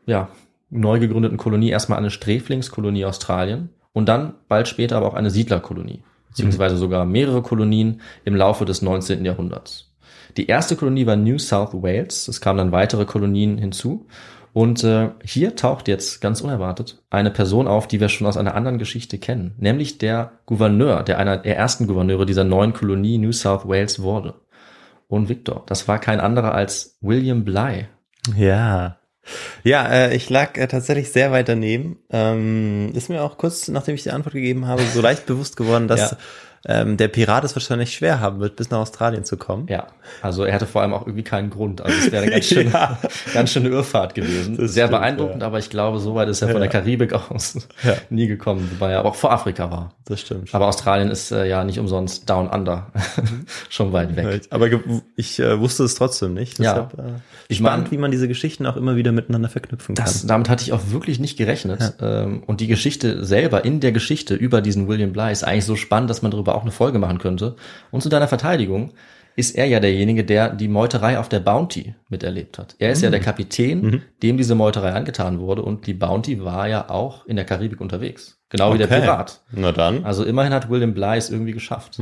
ja, neu gegründeten Kolonie erstmal eine Sträflingskolonie Australien und dann bald später aber auch eine Siedlerkolonie, beziehungsweise sogar mehrere Kolonien im Laufe des 19. Jahrhunderts. Die erste Kolonie war New South Wales, es kamen dann weitere Kolonien hinzu und äh, hier taucht jetzt ganz unerwartet eine Person auf, die wir schon aus einer anderen Geschichte kennen, nämlich der Gouverneur, der einer der ersten Gouverneure dieser neuen Kolonie New South Wales wurde. Und Victor, das war kein anderer als William Bligh. Ja. Ja, äh, ich lag äh, tatsächlich sehr weit daneben. Ähm, ist mir auch kurz, nachdem ich die Antwort gegeben habe, so leicht bewusst geworden, dass Ja. Ähm, der Pirat es wahrscheinlich schwer haben wird, bis nach Australien zu kommen. Ja, also er hatte vor allem auch irgendwie keinen Grund. Also es wäre eine ganz schöne, Ja. ganz schöne Irrfahrt gewesen. Das Sehr stimmt, beeindruckend, ja. aber ich glaube, so weit ist er von Ja. der Karibik aus Ja. nie gekommen, wobei er aber auch vor Afrika war. Das stimmt. Aber Australien ist äh, ja nicht umsonst down under, schon weit weg. Aber ich äh, wusste es trotzdem nicht. Ja. Deshalb, äh, Ich spannend, mein- wie man diese Geschichten auch immer wieder miteinander verknüpfen kann. Das, damit hatte ich auch wirklich nicht gerechnet. Ähm, und die Geschichte selber, in der Geschichte über diesen William Bligh ist eigentlich so spannend, dass man darüber auch eine Folge machen könnte. Und zu deiner Verteidigung ist er ja derjenige, der die Meuterei auf der Bounty miterlebt hat. Er ist ja der Kapitän, dem diese Meuterei angetan wurde. Und die Bounty war ja auch in der Karibik unterwegs. Genau wie der Okay. Pirat. Na dann. Also immerhin hat William Bligh es irgendwie geschafft.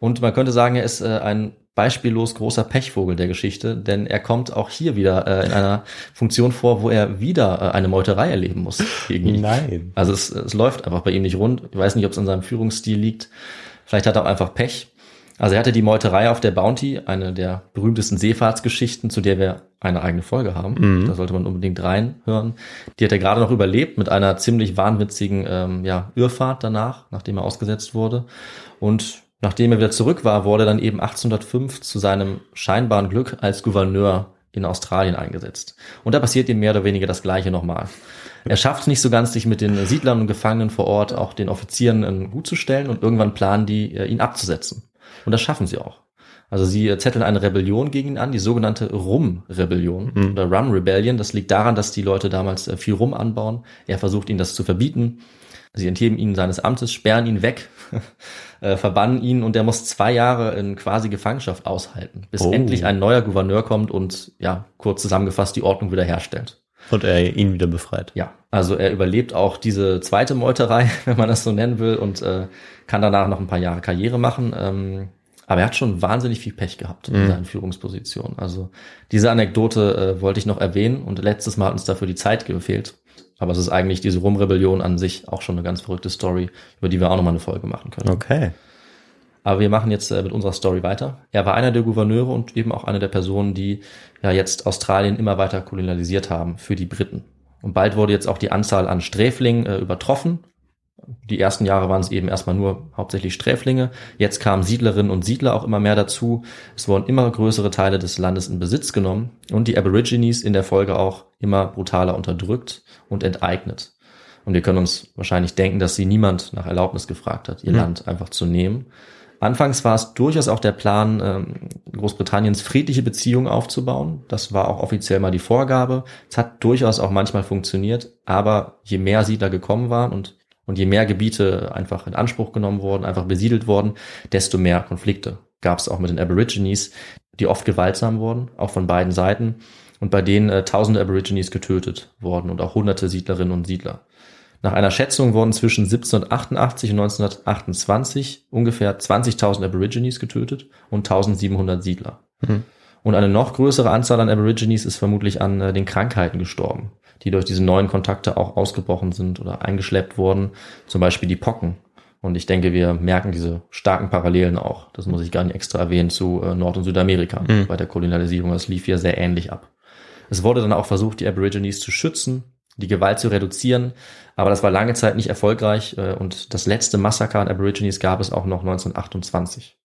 Und man könnte sagen, er ist äh, ein beispiellos großer Pechvogel der Geschichte, denn er kommt auch hier wieder äh, in einer Funktion vor, wo er wieder äh, eine Meuterei erleben muss gegen ihn. Nein. Also es, es läuft einfach bei ihm nicht rund. Ich weiß nicht, ob es an seinem Führungsstil liegt. Vielleicht hat er auch einfach Pech. Also er hatte die Meuterei auf der Bounty, eine der berühmtesten Seefahrtsgeschichten, zu der wir eine eigene Folge haben. Da sollte man unbedingt reinhören. Die hat er gerade noch überlebt mit einer ziemlich wahnwitzigen ähm, ja, Irrfahrt danach, nachdem er ausgesetzt wurde. Und nachdem er wieder zurück war, wurde er dann eben 1805 zu seinem scheinbaren Glück als Gouverneur in Australien eingesetzt. Und da passiert ihm mehr oder weniger das Gleiche nochmal. Er schafft es nicht so ganz, sich mit den Siedlern und Gefangenen vor Ort, auch den Offizieren äh, gut zu stellen und irgendwann planen die, äh, ihn abzusetzen. Und das schaffen sie auch. Also sie äh, zetteln eine Rebellion gegen ihn an, die sogenannte Rum-Rebellion oder Rum Rebellion. Das liegt daran, dass die Leute damals äh, viel Rum anbauen. Er versucht ihnen das zu verbieten. Sie entheben ihn seines Amtes, sperren ihn weg, äh, verbannen ihn und er muss zwei Jahre in quasi Gefangenschaft aushalten, bis Oh. endlich ein neuer Gouverneur kommt und ja, kurz zusammengefasst die Ordnung wiederherstellt. Und er ihn wieder befreit. Ja, also er überlebt auch diese zweite Meuterei, wenn man das so nennen will, und äh, kann danach noch ein paar Jahre Karriere machen. Ähm, aber er hat schon wahnsinnig viel Pech gehabt in seinen Führungspositionen. Also diese Anekdote äh, wollte ich noch erwähnen und letztes Mal hat uns dafür die Zeit gefehlt. Aber es ist eigentlich diese Rum-Rebellion an sich auch schon eine ganz verrückte Story, über die wir auch nochmal eine Folge machen können. Okay. Aber wir machen jetzt äh, mit unserer Story weiter. Er war einer der Gouverneure und eben auch eine der Personen, die ja jetzt Australien immer weiter kolonialisiert haben für die Briten. Und bald wurde jetzt auch die Anzahl an Sträflingen äh, übertroffen. Die ersten Jahre waren es eben erstmal nur hauptsächlich Sträflinge. Jetzt kamen Siedlerinnen und Siedler auch immer mehr dazu. Es wurden immer größere Teile des Landes in Besitz genommen und die Aborigines in der Folge auch immer brutaler unterdrückt und enteignet. Und wir können uns wahrscheinlich denken, dass sie niemand nach Erlaubnis gefragt hat, ihr Land einfach zu nehmen. Anfangs war es durchaus auch der Plan, ähm, Großbritanniens friedliche Beziehungen aufzubauen. Das war auch offiziell mal die Vorgabe. Es hat durchaus auch manchmal funktioniert, aber je mehr Siedler gekommen waren und, und je mehr Gebiete einfach in Anspruch genommen wurden, einfach besiedelt wurden, desto mehr Konflikte gab es auch mit den Aborigines, die oft gewaltsam wurden, auch von beiden Seiten, und bei denen äh, tausende Aborigines getötet wurden und auch hunderte Siedlerinnen und Siedler. Nach einer Schätzung wurden zwischen 1788 und 1928 ungefähr 20.000 Aborigines getötet und 1700 Siedler. Und eine noch größere Anzahl an Aborigines ist vermutlich an äh, den Krankheiten gestorben, die durch diese neuen Kontakte auch ausgebrochen sind oder eingeschleppt wurden, zum Beispiel die Pocken. Und ich denke, wir merken diese starken Parallelen auch. Das muss ich gar nicht extra erwähnen zu äh, Nord- und Südamerika bei der Kolonialisierung. Das lief hier sehr ähnlich ab. Es wurde dann auch versucht, die Aborigines zu schützen, die Gewalt zu reduzieren, aber das war lange Zeit nicht erfolgreich äh, und das letzte Massaker an Aborigines gab es auch noch 1928.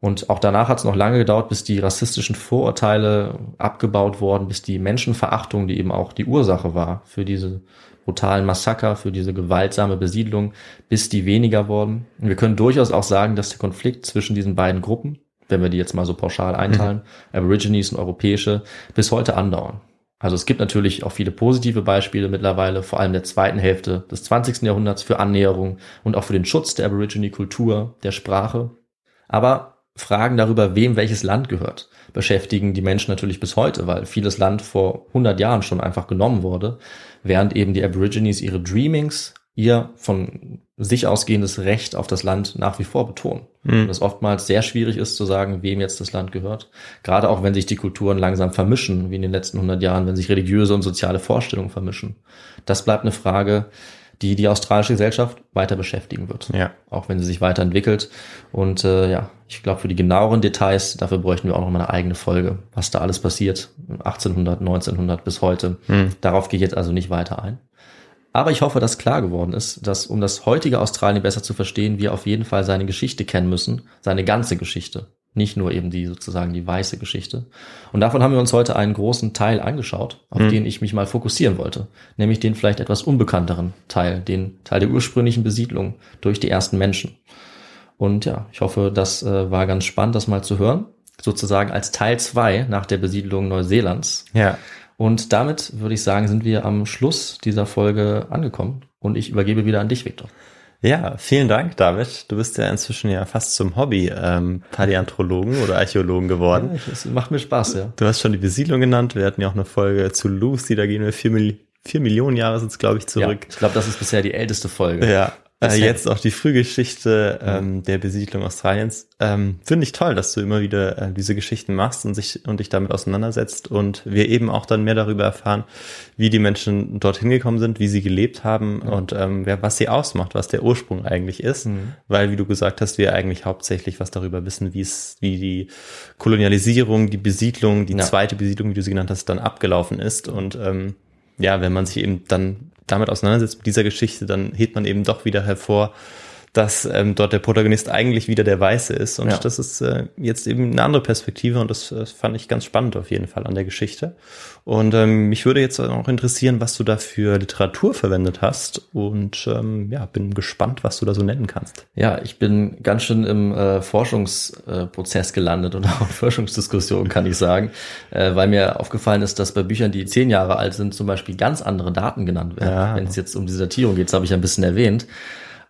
Und auch danach hat es noch lange gedauert, bis die rassistischen Vorurteile abgebaut wurden, bis die Menschenverachtung, die eben auch die Ursache war für diese brutalen Massaker, für diese gewaltsame Besiedlung, bis die weniger wurden. Und wir können durchaus auch sagen, dass der Konflikt zwischen diesen beiden Gruppen, wenn wir die jetzt mal so pauschal einteilen, mhm. Aborigines und Europäische, bis heute andauern. Also es gibt natürlich auch viele positive Beispiele mittlerweile, vor allem der zweiten Hälfte des 20. Jahrhunderts für Annäherung und auch für den Schutz der Aborigine-Kultur, der Sprache. Aber Fragen darüber, wem welches Land gehört, beschäftigen die Menschen natürlich bis heute, weil vieles Land vor 100 Jahren schon einfach genommen wurde, während eben die Aborigines ihre Dreamings, ihr von sich ausgehendes Recht auf das Land nach wie vor betonen. Mhm. Und es oftmals sehr schwierig ist zu sagen, wem jetzt das Land gehört. Gerade auch wenn sich die Kulturen langsam vermischen, wie in den letzten 100 Jahren, wenn sich religiöse und soziale Vorstellungen vermischen. Das bleibt eine Frage, die die australische Gesellschaft weiter beschäftigen wird. Ja. Auch wenn sie sich weiterentwickelt. Und äh, ja, ich glaube, für die genaueren Details, dafür bräuchten wir auch noch mal eine eigene Folge, was da alles passiert, 1800, 1900 bis heute. Hm. Darauf gehe ich jetzt also nicht weiter ein. Aber ich hoffe, dass klar geworden ist, dass um das heutige Australien besser zu verstehen, wir auf jeden Fall seine Geschichte kennen müssen, seine ganze Geschichte. Nicht nur eben die sozusagen die weiße Geschichte. Und davon haben wir uns heute einen großen Teil angeschaut, auf mhm. den ich mich mal fokussieren wollte. Nämlich den vielleicht etwas unbekannteren Teil, den Teil der ursprünglichen Besiedlung durch die ersten Menschen. Und ja, ich hoffe, das äh, war ganz spannend, das mal zu hören. Sozusagen als Teil zwei nach der Besiedlung Neuseelands. Ja. Und damit würde ich sagen, sind wir am Schluss dieser Folge angekommen. Und ich übergebe wieder an dich, Viktor. Ja, vielen Dank, David. Du bist ja inzwischen ja fast zum Hobby ähm, Paläanthropologen oder Archäologen geworden. Ja, das macht mir Spaß, ja. Du hast schon die Besiedlung genannt. Wir hatten ja auch eine Folge zu Lucy, da gehen wir vier, Mil vier Millionen Jahre sind es, glaube ich, zurück. Ja, ich glaube, das ist bisher die älteste Folge. Ja, äh, jetzt auch die Frühgeschichte ähm, der Besiedlung Australiens. Ähm, Finde ich toll, dass du immer wieder äh, diese Geschichten machst und, sich, und dich damit auseinandersetzt und wir eben auch dann mehr darüber erfahren, wie die Menschen dorthin gekommen sind, wie sie gelebt haben mhm. und ähm, ja, was sie ausmacht, was der Ursprung eigentlich ist. Mhm. Weil, wie du gesagt hast, wir eigentlich hauptsächlich was darüber wissen, wie es, wie die Kolonialisierung, die Besiedlung, die ja. zweite Besiedlung, wie du sie genannt hast, dann abgelaufen ist. Und ähm, ja, wenn man sich eben dann damit auseinandersetzt, mit dieser Geschichte, dann hebt man eben doch wieder hervor, dass ähm, dort der Protagonist eigentlich wieder der Weiße ist. Und ja. das ist äh, jetzt eben eine andere Perspektive und das, das fand ich ganz spannend auf jeden Fall an der Geschichte. Und ähm, mich würde jetzt auch interessieren, was du da für Literatur verwendet hast. Und ähm, ja, bin gespannt, was du da so nennen kannst. Ja, ich bin ganz schön im äh, Forschungsprozess gelandet und auch in Forschungsdiskussionen, kann ich sagen, äh, weil mir aufgefallen ist, dass bei Büchern, die zehn Jahre alt sind, zum Beispiel ganz andere Daten genannt werden. Ja. Wenn es jetzt um die Datierung geht, das habe ich ein bisschen erwähnt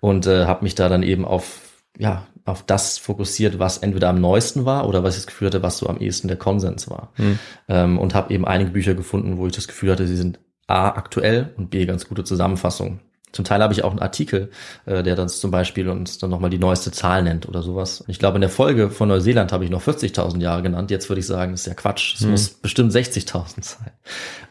und äh, habe mich da dann eben auf ja auf das fokussiert, was entweder am neuesten war oder was ich das Gefühl hatte, was so am ehesten der Konsens war. Mhm. Ähm, und habe eben einige Bücher gefunden, wo ich das Gefühl hatte, sie sind A aktuell und B ganz gute Zusammenfassung. Zum Teil habe ich auch einen Artikel, äh, der dann zum Beispiel uns dann nochmal die neueste Zahl nennt oder sowas. Ich glaube, in der Folge von Neuseeland habe ich noch 40.000 Jahre genannt. Jetzt würde ich sagen, das ist ja Quatsch. Es hm. muss bestimmt 60.000 sein.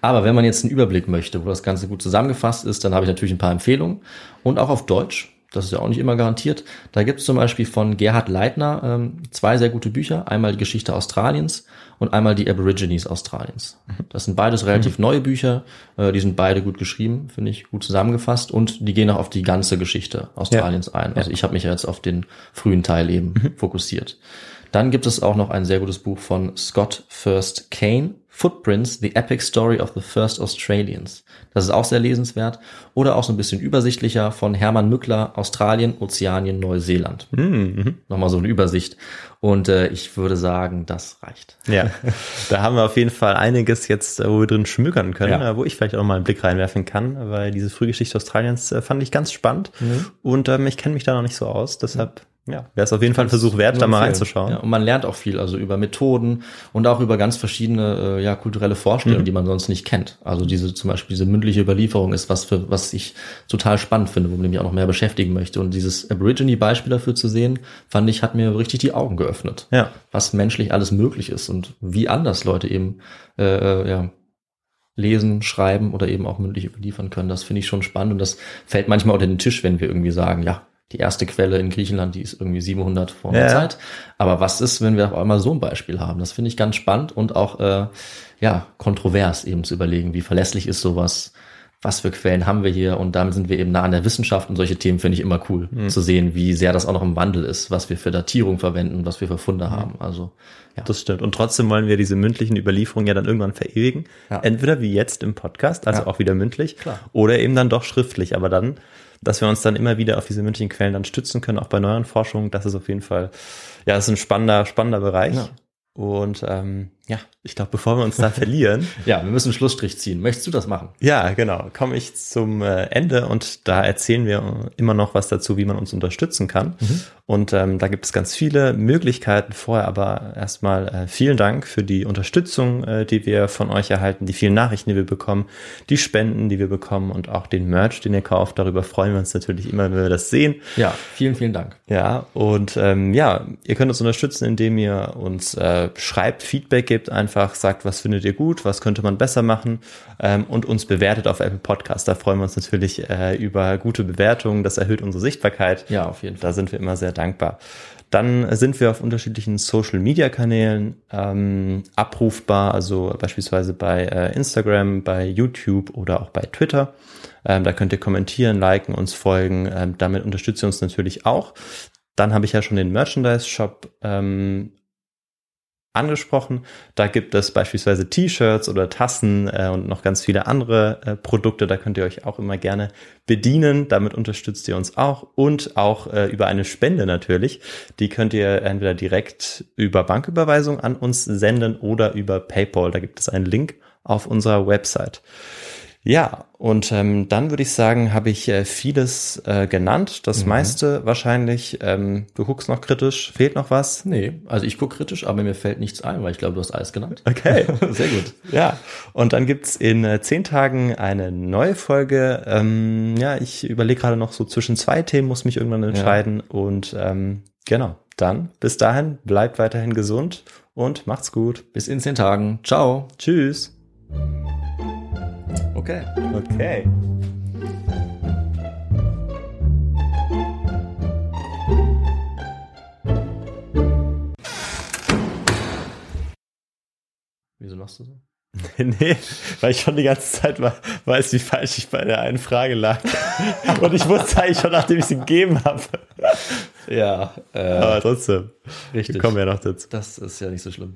Aber wenn man jetzt einen Überblick möchte, wo das Ganze gut zusammengefasst ist, dann habe ich natürlich ein paar Empfehlungen. Und auch auf Deutsch. Das ist ja auch nicht immer garantiert. Da gibt es zum Beispiel von Gerhard Leitner ähm, zwei sehr gute Bücher. Einmal die Geschichte Australiens und einmal die Aborigines Australiens. Mhm. Das sind beides relativ mhm. neue Bücher. Äh, die sind beide gut geschrieben, finde ich, gut zusammengefasst. Und die gehen auch auf die ganze Geschichte Australiens ja. ein. Also ich habe mich ja jetzt auf den frühen Teil eben mhm. fokussiert. Dann gibt es auch noch ein sehr gutes Buch von Scott First Kane, Footprints, The Epic Story of the First Australians. Das ist auch sehr lesenswert. Oder auch so ein bisschen übersichtlicher von Hermann Mückler, Australien, Ozeanien, Neuseeland. Mhm. Nochmal so eine Übersicht. Und äh, ich würde sagen, das reicht. Ja, da haben wir auf jeden Fall einiges jetzt, äh, wo wir drin schmückern können, ja. Äh, wo ich vielleicht auch mal einen Blick reinwerfen kann, weil diese Frühgeschichte Australiens äh, fand ich ganz spannend. Mhm. Und ähm, ich kenne mich da noch nicht so aus, deshalb ja, wäre es auf jeden Fall ein Versuch wert, da mal reinzuschauen. Ja, und man lernt auch viel, also über Methoden und auch über ganz verschiedene äh, ja, kulturelle Vorstellungen, mhm. die man sonst nicht kennt. Also diese zum Beispiel diese mündliche Überlieferung ist was für was ich total spannend finde, wo man mich auch noch mehr beschäftigen möchte. Und dieses Aborigine-Beispiel dafür zu sehen, fand ich, hat mir richtig die Augen geöffnet. Ja. Was menschlich alles möglich ist und wie anders Leute eben äh, äh ja, lesen, schreiben oder eben auch mündlich überliefern können. Das finde ich schon spannend und das fällt manchmal unter den Tisch, wenn wir irgendwie sagen, ja, die erste Quelle in Griechenland, die ist irgendwie 700 vor der ja. Zeit. Aber was ist, wenn wir auf einmal so ein Beispiel haben? Das finde ich ganz spannend und auch äh, ja kontrovers eben zu überlegen, wie verlässlich ist sowas, was für Quellen haben wir hier und damit sind wir eben nah an der Wissenschaft und solche Themen finde ich immer cool Mhm. zu sehen, wie sehr das auch noch im Wandel ist, was wir für Datierung verwenden, was wir für Funde haben. Also ja. Das stimmt. Und trotzdem wollen wir diese mündlichen Überlieferungen ja dann irgendwann verewigen. Ja. Entweder wie jetzt im Podcast, also Ja. auch wieder mündlich, Klar. oder eben dann doch schriftlich. Aber dann, dass wir uns dann immer wieder auf diese mündlichen Quellen dann stützen können, auch bei neueren Forschungen, das ist auf jeden Fall, ja, das ist ein spannender, spannender Bereich. Ja. Und ähm, ja, ich glaube, bevor wir uns da verlieren, ja, wir müssen einen Schlussstrich ziehen. Möchtest du das machen? ja, genau, komme ich zum äh, Ende und da erzählen wir immer noch was dazu, wie man uns unterstützen kann. Und ähm, da gibt es ganz viele Möglichkeiten vorher, aber erstmal äh, vielen Dank für die Unterstützung, äh, die wir von euch erhalten, die vielen Nachrichten, die wir bekommen, die Spenden, die wir bekommen und auch den Merch, den ihr kauft. Darüber freuen wir uns natürlich immer, wenn wir das sehen. Ja, vielen, vielen Dank. Ja, und ähm, ja, ihr könnt uns unterstützen, indem ihr uns äh, schreibt, Feedback gebt, einfach sagt, was findet ihr gut, was könnte man besser machen ähm, und uns bewertet auf Apple Podcast. Da freuen wir uns natürlich äh, über gute Bewertungen, das erhöht unsere Sichtbarkeit. Ja, auf jeden Fall. Da sind wir immer sehr dankbar. Dann sind wir auf unterschiedlichen Social-Media-Kanälen ähm, abrufbar, also beispielsweise bei äh, Instagram, bei YouTube oder auch bei Twitter. Ähm, da könnt ihr kommentieren, liken, uns folgen. Ähm, damit unterstützt ihr uns natürlich auch. Dann habe ich ja schon den Merchandise-Shop ähm, angesprochen. Da gibt es beispielsweise T-Shirts oder Tassen äh, und noch ganz viele andere äh, Produkte. Da könnt ihr euch auch immer gerne bedienen. Damit unterstützt ihr uns auch und auch äh, über eine Spende natürlich. Die könnt ihr entweder direkt über Banküberweisung an uns senden oder über PayPal. Da gibt es einen Link auf unserer Website. Ja, und ähm, dann würde ich sagen, habe ich äh, vieles äh, genannt, das meiste wahrscheinlich. Ähm, du guckst noch kritisch, fehlt noch was? Nee, also ich gucke kritisch, aber mir fällt nichts ein, weil ich glaube, du hast alles genannt. Okay. Sehr gut. Ja, und dann gibt's in äh, zehn Tagen eine neue Folge. Ähm, ja, ich überlege gerade noch so zwischen zwei Themen, muss mich irgendwann entscheiden. Und ähm, genau, dann bis dahin, bleibt weiterhin gesund und macht's gut. Bis in zehn Tagen. Ciao. Tschüss. Okay. Okay. Wieso lachst du so? Nee, weil ich schon die ganze Zeit weiß, wie falsch ich bei der einen Frage lag. Und ich wusste eigentlich schon, nachdem ich sie gegeben habe. Ja, äh, Aber trotzdem, richtig. wir kommen ja noch dazu. Das ist ja nicht so schlimm.